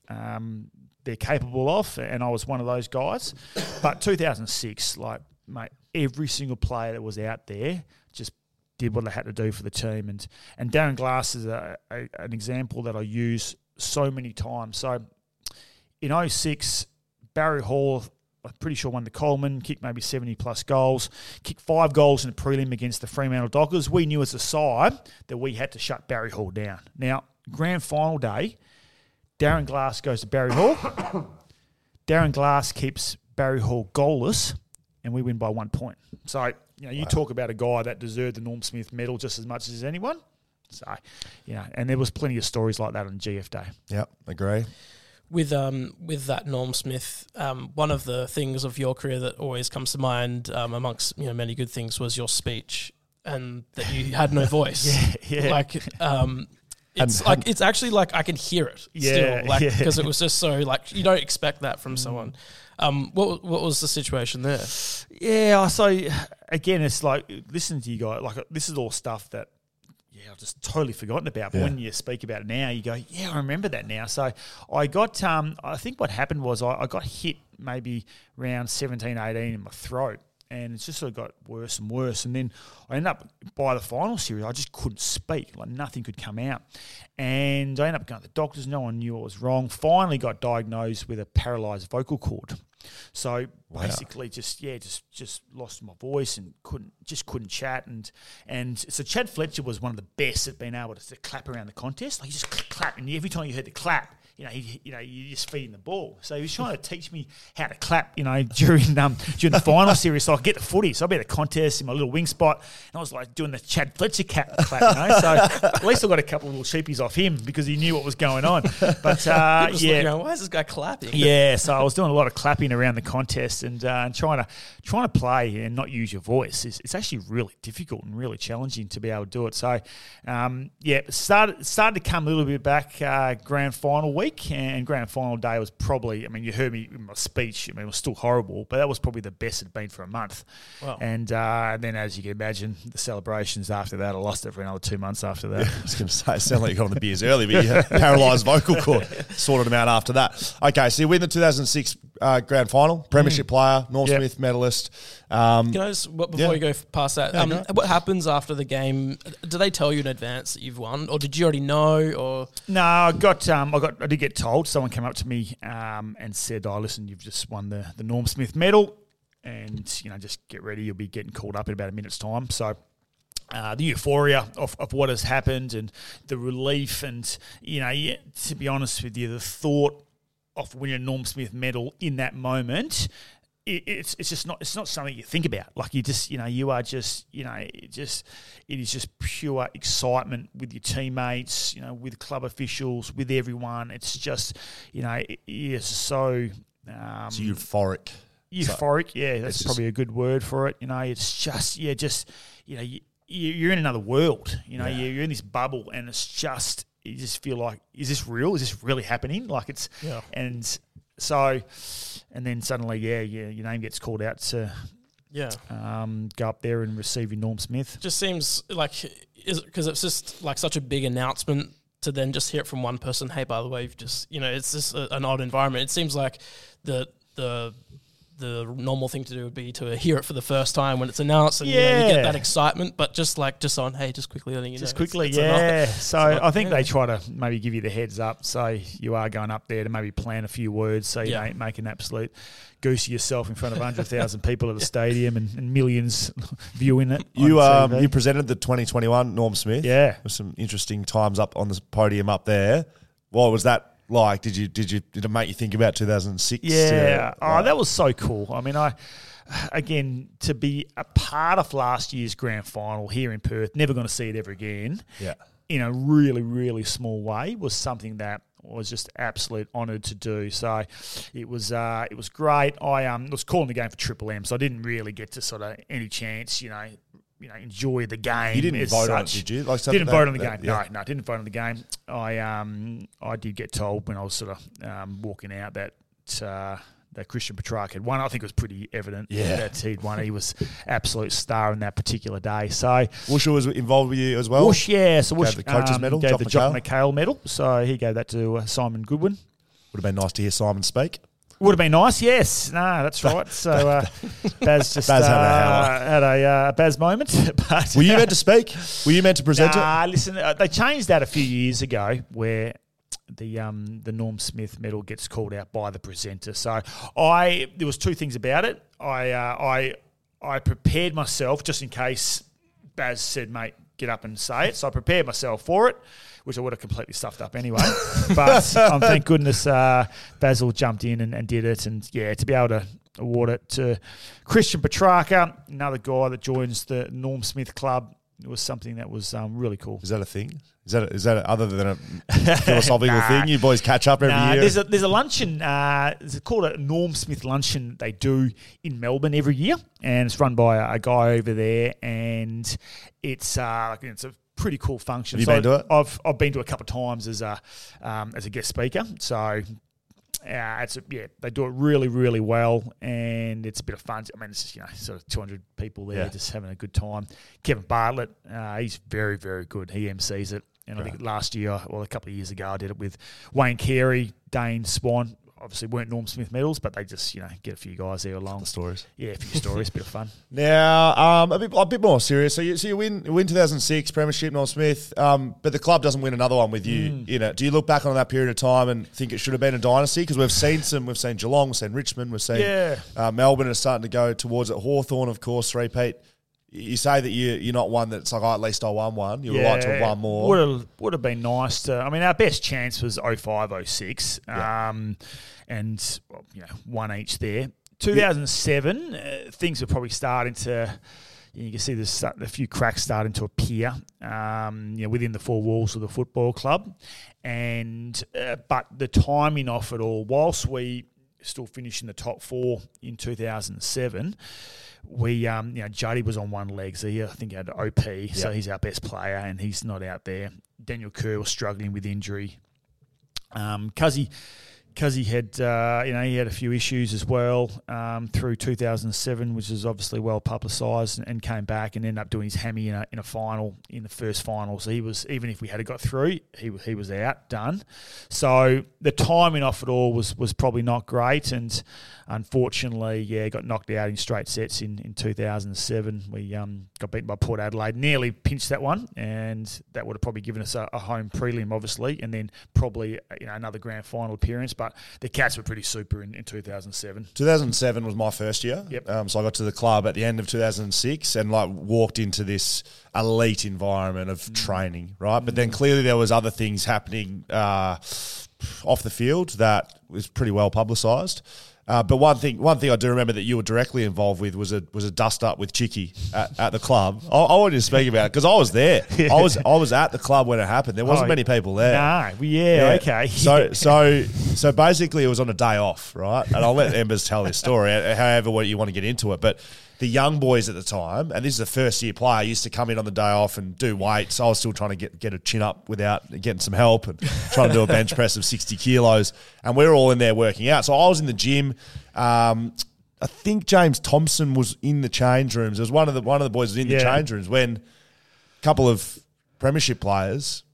Speaker 4: um, they're capable of, and I was one of those guys. But 2006, like mate, every single player that was out there just did what they had to do for the team, and and Darren Glass is a, a, an example that I use so many times. So in 06, Barry Hall I'm pretty sure won the Coleman, kicked maybe 70 plus goals, kicked five goals in a prelim against the Fremantle Dockers. We knew as a side that we had to shut Barry Hall down. Now, grand final day, Darren Glass goes to Barry Hall. Darren Glass keeps Barry Hall goalless, and we win by one point. So, you know, you wow. talk about a guy that deserved the Norm Smith medal just as much as anyone. So, you know, and there was plenty of stories like that on GF Day.
Speaker 3: Yep, agree
Speaker 1: with um with that Norm Smith, um, one of the things of your career that always comes to mind, um, amongst you know many good things, was your speech and that you had no voice.
Speaker 4: yeah, yeah.
Speaker 1: Like um, it's and, like it's actually like I can hear it yeah, still, like because yeah. it was just so like you don't expect that from mm. someone. Um, what what was the situation there?
Speaker 4: Yeah, I so again, it's like listening to you guys. Like this is all stuff that yeah, I've just totally forgotten about. But yeah. when you speak about it now, you go, yeah, I remember that now. So I got, um, I think what happened was I, I got hit maybe around 17, 18 in my throat. And it's just sort of got worse and worse. And then I ended up by the final series, I just couldn't speak. Like nothing could come out. And I ended up going to the doctors. No one knew what was wrong. Finally got diagnosed with a paralyzed vocal cord. So wow. basically, just yeah, just just lost my voice and couldn't just couldn't chat and and so Chad Fletcher was one of the best at being able to, to clap around the contest. Like he just clap, and every time you heard the clap, you know, he, you know, you're just feeding the ball. So he was trying to teach me how to clap, you know, during um during the final series, so I get the footy. So I'd be at the contest in my little wing spot, and I was like doing the Chad Fletcher cap clap, you know. So at least I got a couple of little sheepies off him because he knew what was going on. But uh, yeah,
Speaker 1: why is this guy clapping?
Speaker 4: Yeah, so I was doing a lot of clapping around the contest and, uh, and trying to trying to play and not use your voice. It's, it's, actually really difficult and really challenging to be able to do it. So um, yeah, started started to come a little bit back uh, grand final week and grand final day was probably, I mean, you heard me in my speech, I mean, it was still horrible, but that was probably the best it had been for a month. Wow. And, uh, and then, as you can imagine, the celebrations after that, I lost it for another two months after that.
Speaker 3: Yeah, I was going to say, it sounded like you got on the beers early, but you paralysed vocal cord, sorted them out after that. Okay, so you win the 2006 uh, grand final, premiership mm. player, Norm yep. Smith medalist.
Speaker 1: Um, Can I just, before yeah. you go past that, yeah, um, what happens after the game? Do they tell you in advance that you've won, or did you already know? Or
Speaker 4: no, I got, um, I got, I did get told. Someone came up to me um, and said, "Oh, listen, you've just won the the Norm Smith medal, and you know, just get ready. You'll be getting called up in about a minute's time." So. Uh, the euphoria of, of what has happened and the relief and you know yeah, to be honest with you the thought of winning a Norm Smith medal in that moment it, it's it's just not it's not something you think about. Like you just you know you are just you know it just it is just pure excitement with your teammates, you know, with club officials, with everyone. It's just you know it is so. Um,
Speaker 3: it's euphoric.
Speaker 4: Euphoric, yeah, that's probably a good word for it. You know, it's just yeah, just you know you, you're in another world. You know, yeah. you're in this bubble, and it's just you just feel like, is this real? Is this really happening? Like it's, yeah. and so, and then suddenly, yeah, yeah, your name gets called out to,
Speaker 1: yeah,
Speaker 4: um, go up there and receive your Norm Smith.
Speaker 1: Just seems like because it's just like such a big announcement to then just hear it from one person. Hey, by the way, you've just you know, it's just a, an odd environment. It seems like the the the normal thing to do would be to hear it for the first time when it's announced, and yeah. you, know, you get that excitement. But just like just on, hey, just quickly letting you
Speaker 4: just
Speaker 1: know,
Speaker 4: quickly, it's, it's yeah. so I think yeah. they try to maybe give you the heads up, so you are going up there to maybe plan a few words, so you yeah. don't make an absolute goose yourself in front of hundred thousand people at a stadium and, and millions viewing it.
Speaker 3: You um you presented the 2021 Norm Smith,
Speaker 4: yeah,
Speaker 3: with some interesting times up on the podium up there. What was that like? Did you did you did it make you think about 2006?
Speaker 4: Yeah, uh, oh, that was so cool. I mean, I again to be a part of last year's grand final here in Perth. Never going to see it ever again.
Speaker 3: Yeah.
Speaker 4: In a really, really small way was something that was just absolute honoured to do. So it was uh, it was great. I um, was calling the game for Triple M, so I didn't really get to sort of any chance, you know, you know, enjoy the game.
Speaker 3: You didn't vote on it, did you? Like
Speaker 4: didn't vote on the
Speaker 3: that-
Speaker 4: game.
Speaker 3: yeah.
Speaker 4: No, no, didn't vote on the game. I um I did get told when I was sort of um, walking out that uh, that Christian Petracca had won. I think it was pretty evident
Speaker 3: Yeah.
Speaker 4: that he'd won. He was absolute star in that particular day. So
Speaker 3: Woosha was involved with you as well.
Speaker 4: Whoosh, yeah, so Whoosh
Speaker 3: Gave the coach's
Speaker 4: um,
Speaker 3: medal,
Speaker 4: gave
Speaker 3: Jock
Speaker 4: the Jock
Speaker 3: McHale.
Speaker 4: McHale medal. So he gave that to uh, Simon Goodwin.
Speaker 3: Would have been nice to hear Simon speak.
Speaker 4: Would have been nice, yes. No, that's right. So uh, Baz just
Speaker 3: Baz had a
Speaker 4: uh, had a uh, Baz moment. But
Speaker 3: Were you meant to speak? Were you meant to present
Speaker 4: Nah, listen, uh, they changed that a few years ago where the um, the Norm Smith medal gets called out by the presenter. So I there was two things about it. I uh, I I prepared myself just in case Baz said, "Mate, get up and say it." So I prepared myself for it. Which I would have completely stuffed up anyway, but um, thank goodness uh, Basil jumped in and, and did it, and yeah, to be able to award it to Christian Petracca, another guy that joins the Norm Smith Club, it was something that was um, really cool.
Speaker 3: Is that a thing? Is that is that a, other than a philosophical
Speaker 4: Nah.
Speaker 3: thing? You boys catch up every
Speaker 4: Nah,
Speaker 3: year.
Speaker 4: there's a there's a luncheon. Uh, it's called a Norm Smith luncheon. They do in Melbourne every year, and it's run by a, a guy over there. And it's uh, it's a pretty cool function.
Speaker 3: Have you been to it?
Speaker 4: I've I've been to a couple of times as a um, as a guest speaker. So. Uh, it's a, yeah, they do it really, really well, and it's a bit of fun. I mean, it's just, you know sort of 200 people there,
Speaker 3: Yeah.
Speaker 4: just having a good time. Kevin Bartlett, uh, he's very, very good. He MCs it, and I think last year, well, a couple of years ago, I did it with Wayne Carey, Dane Swan. Obviously, weren't Norm Smith medals, but they just you know get a few guys there along.
Speaker 3: the stories.
Speaker 4: Yeah, a few stories, bit of fun.
Speaker 3: Now, um, a bit a bit more serious. So you so you win you win 2006 Premiership Norm Smith, um, but the club doesn't win another one with you
Speaker 4: Mm.
Speaker 3: in it. Do you look back on that period of time and think it should have been a dynasty? Because we've seen some, we've seen Geelong, we've seen Richmond, we've seen
Speaker 4: Yeah.
Speaker 3: uh, Melbourne are starting to go towards it. Hawthorn, of course, repeat. You say that you you're not one that's like oh, at least I won one. You would like to have won more.
Speaker 4: Would have would have been nice to. I mean, our best chance was 05, 06, um, and well, you know one each there. 2007, uh, things were probably starting to. You can see there's a few cracks starting to appear, um, you know, within the four walls of the football club, and uh, but the timing of it all, whilst we still finished in the top four in 2007, we um, you know Juddy was on one leg, so he I think he had OP, so he's our best player, and he's not out there. Daniel Kerr was struggling with injury. Um, Cuzzy, Cuzzy had uh, you know he had a few issues as well um, through 2007, which is obviously well publicised, and, and came back and ended up doing his hammy in a, in a final in the first final. So he was even if we had got through, he he was out done. So the timing off it all was was probably not great, and unfortunately, yeah, got knocked out in straight sets in, in 2007. We um, got beaten by Port Adelaide, nearly pinched that one, and that would have probably given us a, a home prelim, obviously, and then probably uh, you know another grand final appearance. But the Cats were pretty super in, in 2007.
Speaker 3: 2007 was my first year.
Speaker 4: Yep.
Speaker 3: Um, so I got to the club at the end of 2006 and like walked into this elite environment of
Speaker 4: Mm.
Speaker 3: training, right? But then clearly there was other things happening uh, off the field that was pretty well publicised. Uh, but one thing, one thing I do remember that you were directly involved with was a was a dust up with Chicky at, at the club. I, I wanted to speak about it because I was there. I was I was at the club when it happened. There wasn't
Speaker 4: Oh,
Speaker 3: many people there.
Speaker 4: Nah, well, yeah, okay.
Speaker 3: So so so basically, it was on a day off, right? And I'll let Embers tell this story, however what you want to get into it. But the young boys at the time, and this is a first year player, used to come in on the day off and do weights. I was still trying to get get a chin up without getting some help and trying to do a bench press of sixty kilos. And we were all in there working out. So I was in the gym. Um, I think James Thompson was in the change rooms. There was one of the one of the boys was in the change rooms when a couple of premiership players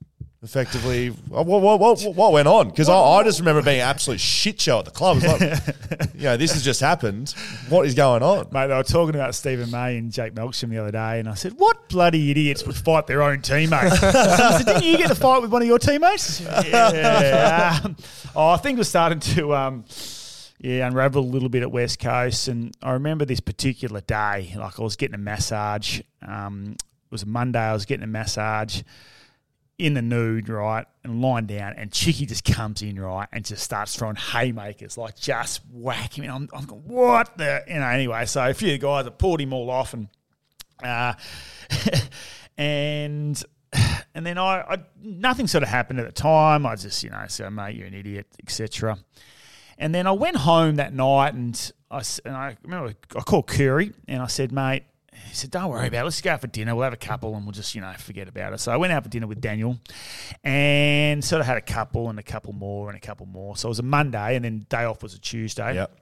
Speaker 3: effectively what, what, what, what went on because I, I just remember being an absolute shit show at the club like you know this has just happened what is going on
Speaker 4: Mate, they were talking about Steven May and Jake Melksham the other day, and I said, "What bloody idiots would fight their own teammates I said, "Didn't you get to fight with one of your teammates?" yeah. Um, oh, I think we're starting to, um, yeah, unravel a little bit at West Coast, and I remember this particular day. Like I was getting a massage. Um, it was a Monday. I was getting a massage in the nude, right, and lying down, and Chicky just comes in, right, and just starts throwing haymakers, like just whacking him. I'm, I'm going, what the, you know, anyway, so a few guys have pulled him all off, and, uh, and, And then I, I nothing sort of happened at the time. I just, you know, said, mate, you're an idiot, etc. And then I went home that night and I and I remember I called Curry and I said, mate, he said, don't worry about it. Let's go out for dinner. We'll have a couple and we'll just, you know, forget about it. So I went out for dinner with Daniel and sort of had a couple and a couple more and a couple more. So it was a Monday and then day off was a Tuesday.
Speaker 3: Yep.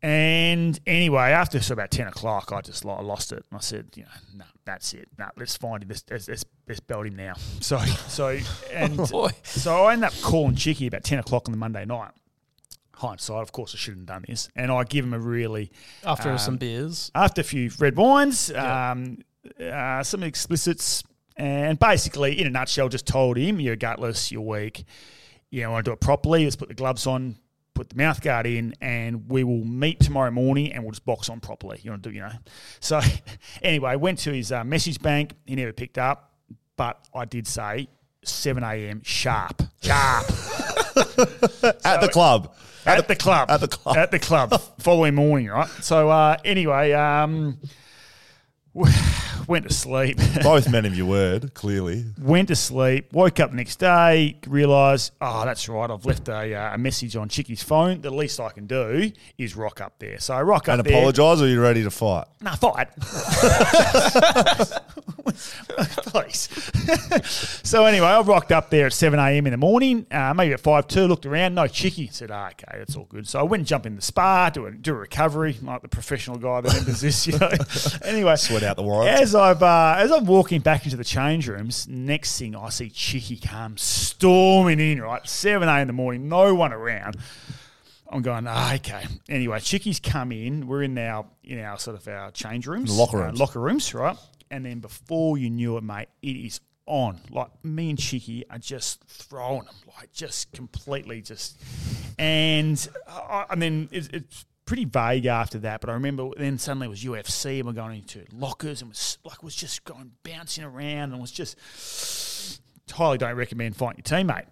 Speaker 4: And anyway, after so about 10 o'clock, I just lo- lost it. And I said, you know, no, that's it. No, let's find him. Let's, let's, let's, belt him now. So, so, and
Speaker 1: Boy.
Speaker 4: so I ended up calling Chicky about 10 o'clock on the Monday night. Hindsight, of course, I shouldn't have done this. And I give him a really,
Speaker 1: After
Speaker 4: Um,
Speaker 1: some beers.
Speaker 4: after a few red wines, um, uh, some explicits, and basically, in a nutshell, just told him, you're gutless, you're weak, you know, I want to do it properly, let's put the gloves on, put the mouth guard in, and we will meet tomorrow morning and we'll just box on properly. You want to do, you know. So, anyway, went to his uh, message bank, he never picked up, but I did say 7 a.m. sharp, sharp.
Speaker 3: At the club.
Speaker 4: At, the, club.
Speaker 3: at the club.
Speaker 4: At the club. following morning, right? So uh, anyway, um, went to sleep.
Speaker 3: Both men of your word, clearly.
Speaker 4: went to sleep. Woke up the next day. Realised, oh, that's right. I've left a, uh, a message on Chicky's phone. The least I can do is rock up there. So I rock
Speaker 3: And
Speaker 4: up there.
Speaker 3: apologise, or are you ready to fight?
Speaker 4: Nah, fight. Please. so anyway, I rocked up there at 7 a.m. in the morning, uh, maybe at 5 2, looked around, no chicky. Said, ah, okay, that's all good. So I went and jumped in the spa, do a, do a recovery, like the professional guy that enters this, you know. anyway.
Speaker 3: Sweat the warrants.
Speaker 4: As I've uh, as I'm walking back into the change rooms, next thing I see Chicky come storming in, right? 7 a.m. in the morning, no one around. I'm going, ah, okay. Anyway, Chicky's come in. We're in our in our sort of our change rooms,
Speaker 3: locker
Speaker 4: uh,
Speaker 3: rooms.
Speaker 4: locker rooms, right? And then before you knew it, mate, it is on. Like me and Chicky are just throwing them, like just completely just. And I, and then it's, it's pretty vague after that, but I remember then suddenly it was UFC and we're going into lockers and was like was just going bouncing around and was just highly don't recommend fighting your teammate.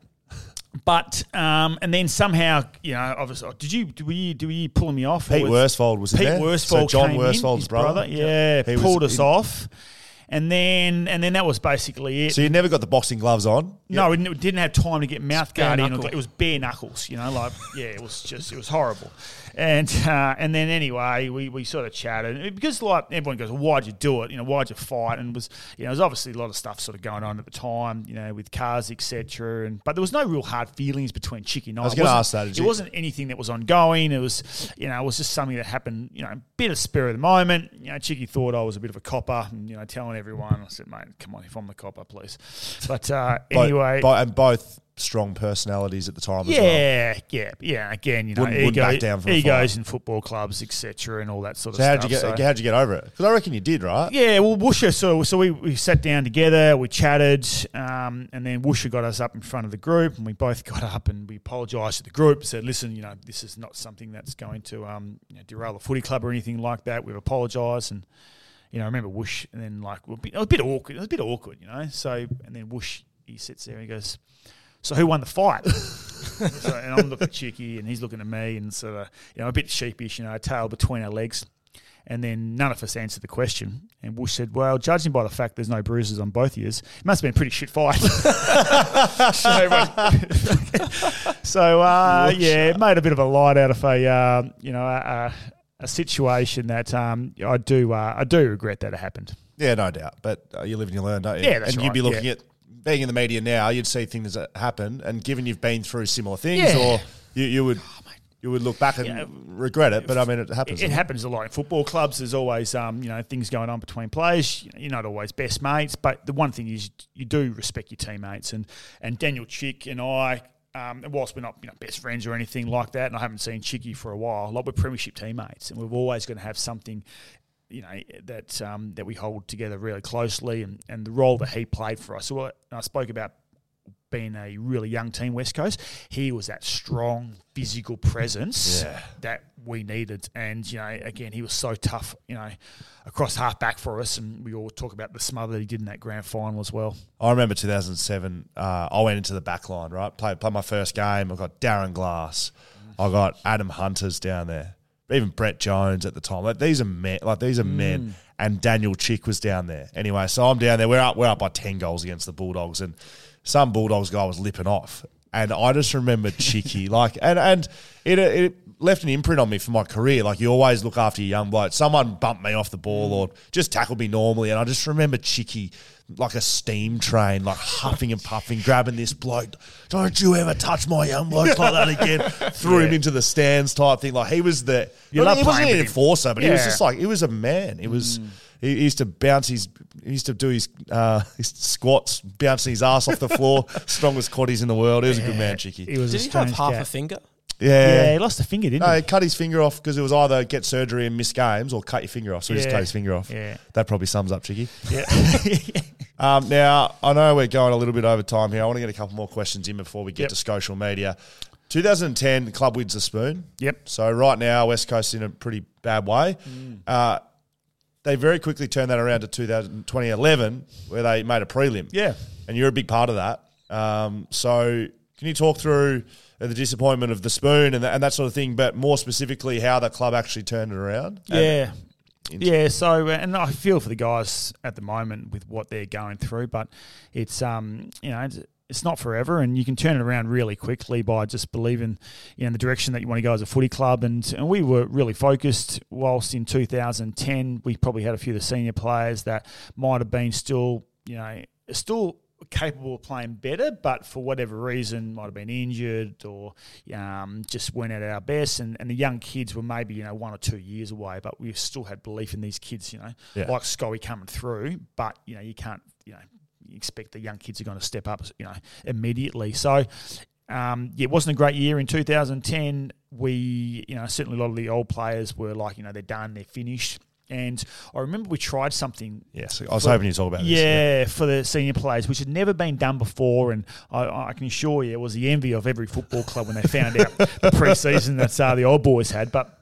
Speaker 4: But um, and then somehow you know obviously did you do we do we pulling me off?
Speaker 3: Pete
Speaker 4: was-
Speaker 3: Worsfold was
Speaker 4: Pete
Speaker 3: there.
Speaker 4: Worsfold
Speaker 3: So John
Speaker 4: came
Speaker 3: Worsfold's
Speaker 4: his
Speaker 3: brother.
Speaker 4: Yeah,
Speaker 3: He was
Speaker 4: pulled us
Speaker 3: in-
Speaker 4: off, and then and then that was basically it.
Speaker 3: So you never got the boxing gloves on?
Speaker 4: No, we didn't- didn't have time to get mouth guard in. It was bare knuckles, you know, like yeah, it was just it was horrible. And uh, and then anyway, we, we sort of chatted because like everyone goes, well, why'd you do it? You know, why'd you fight? And it was you know, there's obviously a lot of stuff sort of going on at the time, you know, with cars, etc. And but there was no real hard feelings between Chicky and I.
Speaker 3: was
Speaker 4: It
Speaker 3: gonna
Speaker 4: wasn't-
Speaker 3: ask that,
Speaker 4: It
Speaker 3: you-
Speaker 4: wasn't anything that was ongoing. It was you know, it was just something that happened. You know, a bit of spur of the moment. You know, Chicky thought I was a bit of a copper, and you know, telling everyone. I said, mate, come on, if I'm the copper, please. But uh, anyway,
Speaker 3: and both strong personalities at the time as well.
Speaker 4: yeah, yeah, yeah. Again, you know,
Speaker 3: Wouldn't- wouldn't
Speaker 4: ego,
Speaker 3: back down for a
Speaker 4: egos
Speaker 3: fight.
Speaker 4: in football clubs, etc., and all that sort of
Speaker 3: So how'd
Speaker 4: stuff.
Speaker 3: you get
Speaker 4: so-
Speaker 3: how'd you get over it? Because I reckon you did, right?
Speaker 4: yeah, well, Woosha. So, so we, we sat down together, we chatted, um, and then Woosha got us up in front of the group, and we both got up and we apologised to the group. Said, listen, you know, this is not something that's going to um, you know, derail the footy club or anything like that. We've apologised, and you know, I remember Woosh, and then like it was a bit- it was a bit awkward. It was a bit awkward, you know. So, and then Woosh, he sits there, and he goes. So who won the fight? so, and I'm looking at Chicky, and he's looking at me, and sort of, you know, a bit sheepish, you know, tail between our legs. And then none of us answered the question. And Bush said, Well, judging by the fact there's no bruises on both ears, it must have been a pretty shit fight. so, so uh, yeah, it made a bit of a light out of a, uh, you know, a, a situation that um, I do uh, I do regret that it happened.
Speaker 3: Yeah, no doubt. But uh, you live and you learn, don't you?
Speaker 4: Yeah, that's
Speaker 3: And you'd be looking
Speaker 4: yeah.
Speaker 3: at being in the media now. You'd see things that happen, and given you've been through similar things,
Speaker 4: Yeah.
Speaker 3: or you, you would you would look back and
Speaker 4: Yeah.
Speaker 3: regret it. But I mean, it happens.
Speaker 4: It, it happens a lot in football clubs. There's always, um, you know, things going on between players. You're not always best mates, but the one thing is you do respect your teammates. And and Daniel Chick and I, um, and whilst we're not you know best friends or anything like that, and I haven't seen Chicky for a while, like we're premiership teammates, and we're always going to have something. You know that um, that we hold together really closely, and, and the role that he played for us. So I, spoke about being a really young team, West Coast, he was that strong physical presence
Speaker 3: Yeah.
Speaker 4: that we needed. And, you know, again, he was so tough, you know, across half back for us. And we all talk about the smother that he did in that grand final as well.
Speaker 3: I remember 2007. Uh, I went into the back line, right? Played, played my first game. I got Darren Glass. I got Adam Hunters down there. Even Brett Jones at the time. Like these are men. Like these are men. Mm. and Daniel Chick was down there. Anyway, so I'm down there. We're up. We're up by ten goals against the Bulldogs, and some Bulldogs guy was lipping off, and I just remember Chicky like, and and it it left an imprint on me for my career. Like you always look after your young bloke. Someone bumped me off the ball mm. or just tackled me normally, and I just remember Chicky like a steam train, like huffing and puffing, grabbing this bloke. Don't you ever touch my young bloke like that again? Threw him into the stands type thing. Like he was the
Speaker 4: You
Speaker 3: not-
Speaker 4: love
Speaker 3: he wasn't an enforcer, but he was
Speaker 4: Yeah.
Speaker 3: just like he was a man. He was. He he used to bounce his, he used to do his, uh, his squats, bouncing his ass off the floor. Strongest quaddies in the world. He was a good man, Chicky.
Speaker 4: He was
Speaker 1: Did
Speaker 4: a
Speaker 1: he have
Speaker 4: strange
Speaker 1: half
Speaker 4: cat.
Speaker 1: a finger?
Speaker 4: Yeah, yeah. he lost a finger, didn't he?
Speaker 3: No,
Speaker 4: he?
Speaker 3: he cut his finger off because it was either get surgery and miss games or cut your finger off. So he just
Speaker 4: Yeah.
Speaker 3: cut his finger off.
Speaker 4: Yeah.
Speaker 3: That probably sums up Chicky.
Speaker 4: Yeah.
Speaker 3: Um, now, I know we're going a little bit over time here. I want to get a couple more questions in before we get
Speaker 4: Yep.
Speaker 3: to social media. 2010, the club wins the spoon.
Speaker 4: Yep.
Speaker 3: So right now, West Coast in a pretty bad way. Uh, they very quickly turned that around to 2000, 2011, where they made a prelim.
Speaker 4: Yeah.
Speaker 3: And you're a big part of that. Um, so can you talk through the disappointment of the spoon and, that and that sort of thing, but more specifically how the club actually turned it around?
Speaker 4: Yeah. Yeah, so uh, and I feel for the guys at the moment with what they're going through, but it's um you know it's, it's not forever, and you can turn it around really quickly by just believing you know, in the direction that you want to go as a footy club. And and we were really focused. Whilst in 2010, we probably had a few of the senior players that might have been still you know still capable of playing better, but for whatever reason might have been injured or um, just weren't at our best. And, and the young kids were maybe you know one or two years away, but we still had belief in these kids. You know,
Speaker 3: Yeah.
Speaker 4: like Scully coming through, but you know you can't you know you expect the young kids are going to step up you know immediately. So. Um, yeah, it wasn't a great year in 2010. We, you know, certainly a lot of the old players were like, you know, they're done, they're finished. And I remember we tried something
Speaker 3: Yes, I was hoping you'd talk about this.
Speaker 4: yeah, for the senior players, which had never been done before, and I, I can assure you, it was the envy of every football club when they found out the pre-season that uh, the old boys had. But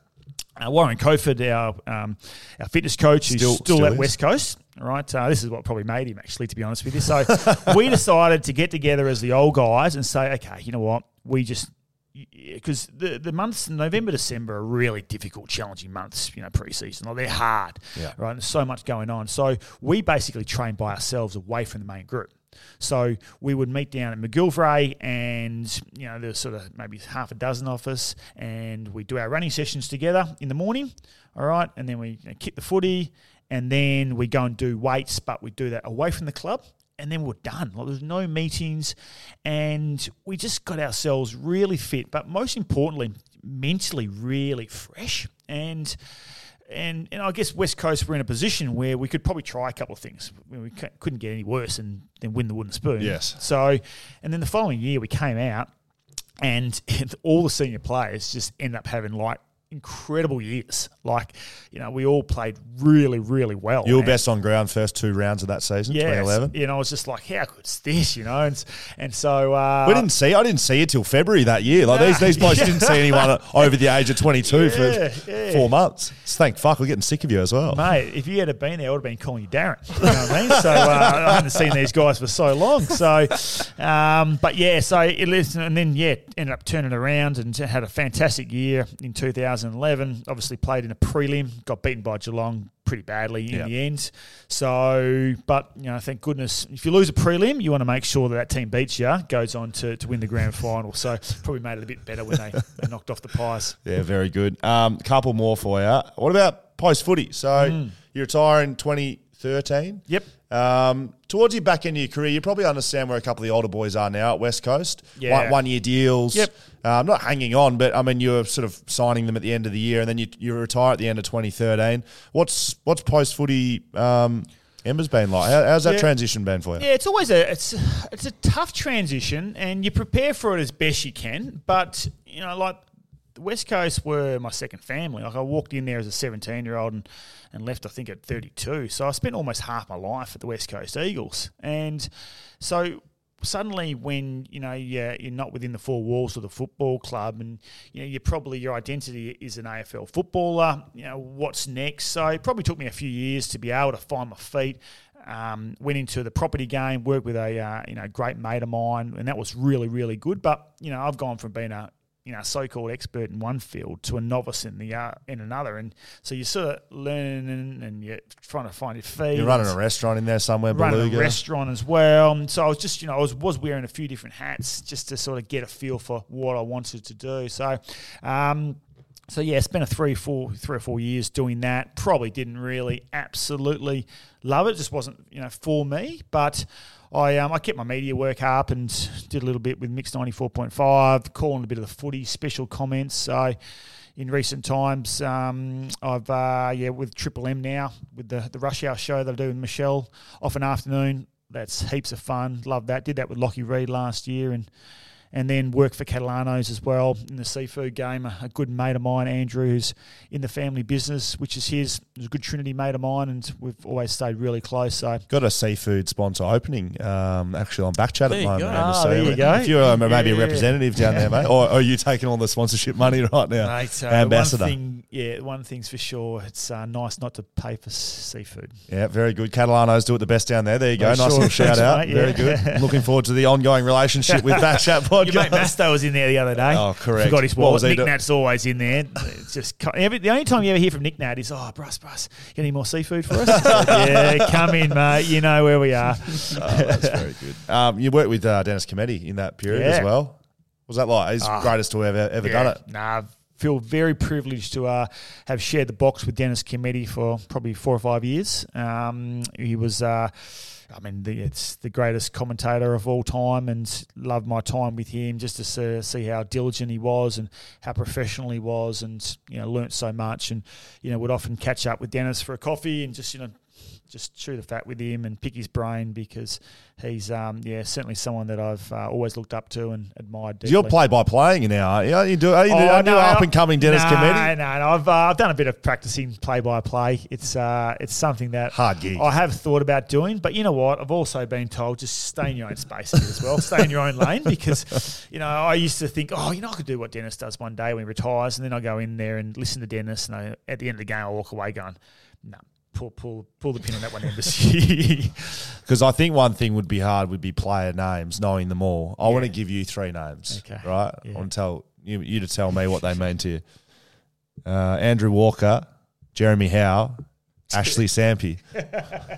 Speaker 4: uh, Warren Coford, our um, our fitness coach, who's
Speaker 3: Still-
Speaker 4: still,
Speaker 3: still
Speaker 4: at
Speaker 3: is.
Speaker 4: West Coast. Right, uh, this is what probably made him actually, to be honest with you. So we decided to get together as the old guys and say, okay, you know what, we just because the the months November December are really difficult, challenging months. You know, pre-season, like they're hard,
Speaker 3: Yeah.
Speaker 4: right? There's so much going on. So we basically train by ourselves away from the main group. So we would meet down at McGillivray, and you know there's sort of maybe half a dozen of us, and we do our running sessions together in the morning, all right, and then we you know, kick the footy, and then we go and do weights, but we do that away from the club, and then we're done. Like there's no meetings, and we just got ourselves really fit, but most importantly, mentally really fresh, and and and I guess West Coast were in a position where we could probably try a couple of things. We we couldn't get any worse than, than win the wooden spoon.
Speaker 3: Yes.
Speaker 4: So, and then the following year we came out, and all the senior players just end up having like incredible years. Like, you know, we all played really, really well.
Speaker 3: You were best on ground first two rounds of that season,
Speaker 4: yeah,
Speaker 3: 2011.
Speaker 4: You know, I was just like, how good's this? You know, and and so uh,
Speaker 3: We didn't see. I didn't see it till February that year. Like these, these blokes didn't see anyone over the age of twenty two
Speaker 4: Yeah,
Speaker 3: for
Speaker 4: yeah.
Speaker 3: four months. So thank fuck, we're getting sick of you as well.
Speaker 4: Mate, if you had been there, I would have been calling you Darren. You know what I mean? So uh, I hadn't seen these guys for so long. So, um, but yeah, so it listened, and then yeah, ended up turning around and had a fantastic year in 2011. Obviously played in a prelim, got beaten by Geelong pretty badly in
Speaker 3: yep.
Speaker 4: the end. So, but you know, thank goodness if you lose a prelim, you want to make sure that that team beats you, goes on to, to win the grand final. So probably made it a bit better when they, they knocked off the Pies.
Speaker 3: Yeah, very good. Um, couple more for you. What about post footy? So
Speaker 4: mm.
Speaker 3: you're retiring 20- 13.
Speaker 4: Yep.
Speaker 3: Um, towards your back end of your career, you probably understand where a couple of the older boys are now at West Coast.
Speaker 4: Yeah.
Speaker 3: One, one year deals.
Speaker 4: Yep.
Speaker 3: Um, not hanging on, but I mean, you're sort of signing them at the end of the year and then you, you retire at the end of 2013. What's what's post footy um, Ember's been like? How, how's that
Speaker 4: yeah.
Speaker 3: transition been for you?
Speaker 4: Yeah, it's always a it's it's a tough transition and you prepare for it as best you can, but you know, like the West Coast were my second family. Like I walked in there as a 17 year old and and left, I think, at thirty two. So I spent almost half my life at the West Coast Eagles, and so. Suddenly, when you know you're, you're not within the four walls of the football club, and you know you're probably your identity is an AFL footballer. You know what's next. So it probably took me a few years to be able to find my feet um, went into the property game, worked with a uh, you know great mate of mine, and that was really really good. But you know I've gone from being a you know so-called expert in one field to a novice in the uh, in another, and so you're sort of learning and you're trying to find your feet.
Speaker 3: You're running a restaurant in there somewhere,
Speaker 4: running
Speaker 3: Beluga.
Speaker 4: a restaurant as well. And so I was just, you know, I was, was wearing a few different hats just to sort of get a feel for what I wanted to do. So, um, so yeah, spent a three, four, three or four years doing that. Probably didn't really absolutely love it. Just wasn't, you know, for me. But I, um, I kept my media work up and did a little bit with Mix ninety four point five, calling a bit of the footy, special comments. So in recent times. Um, I've uh, yeah with Triple M now with the the rush hour show that I do with Michelle off an afternoon. That's heaps of fun. Love that. Did that with Lockie Reed last year and. And then work for Catalanos as well in the seafood game. A, a good mate of mine, Andrew, who's in the family business, which is his. He's a good Trinity mate of mine, and we've always stayed really close. So
Speaker 3: Got a seafood sponsor opening, um, actually on Backchat at the moment.
Speaker 1: go.
Speaker 4: Ah,
Speaker 3: So
Speaker 4: there you go.
Speaker 3: If you're um, maybe a representative down there, mate, or are you taking all the sponsorship money right now?
Speaker 4: Mate, uh,
Speaker 3: Ambassador.
Speaker 4: One thing, yeah, one thing's for sure. It's uh, nice not to pay for seafood.
Speaker 3: Yeah, very good. Catalanos do it the best down there. There you go. Nice
Speaker 4: sure.
Speaker 3: little shout out.
Speaker 4: mate.
Speaker 3: Very good. Looking forward to the ongoing relationship with Backchat
Speaker 4: Your mate. Masto was in there the other day.
Speaker 3: Oh, correct.
Speaker 4: Forgot his wallet.
Speaker 3: was Nic
Speaker 4: Nat's always in there. It's just every, the only time you ever hear from Nic Nat is, "Oh, Bruss, Bruss, got any more seafood for us?" Like, yeah, come in, mate. You know where we are.
Speaker 3: Oh, that's very good. Um, you worked with uh, Dennis Cometti in that period as well. What was that like? He's
Speaker 4: Ah.
Speaker 3: greatest to have ever, ever done it.
Speaker 4: Nah, I feel very privileged to uh, have shared the box with Dennis Cometti for probably four or five years. Um, he was. Uh, I mean, the, it's the greatest commentator of all time, and loved my time with him just to see, see how diligent he was and how professional he was, and you know, learnt so much. And you know, would often catch up with Dennis for a coffee and just you know, just chew the fat with him and pick his brain because he's um, yeah certainly someone that I've uh, always looked up to and admired. Deeply.
Speaker 3: You're play by playing now, aren't you? You do, are you,
Speaker 4: Oh,
Speaker 3: are you
Speaker 4: no,
Speaker 3: up and coming Dennis
Speaker 4: no,
Speaker 3: Cometti?
Speaker 4: No, no, I've uh, I've done a bit of practicing play by play. It's uh, it's something that
Speaker 3: Hard gig.
Speaker 4: I have thought about doing, but you know what? I've also been told just stay in your own space here as well, stay in your own lane because you know I used to think, oh, you know, I could do what Dennis does one day when he retires, and then I go in there and listen to Dennis, and I, at the end of the game I walk away going, no. Pull, pull, pull the pin on that one, Embassy.
Speaker 3: Because I think one thing would be hard would be player names, knowing them all. I want to give you three names,
Speaker 4: Okay.
Speaker 3: right?
Speaker 4: Yeah.
Speaker 3: I want to tell you, you to tell me what they mean to you. Uh, Andrew Walker, Jeremy Howe, Ashley Sampi.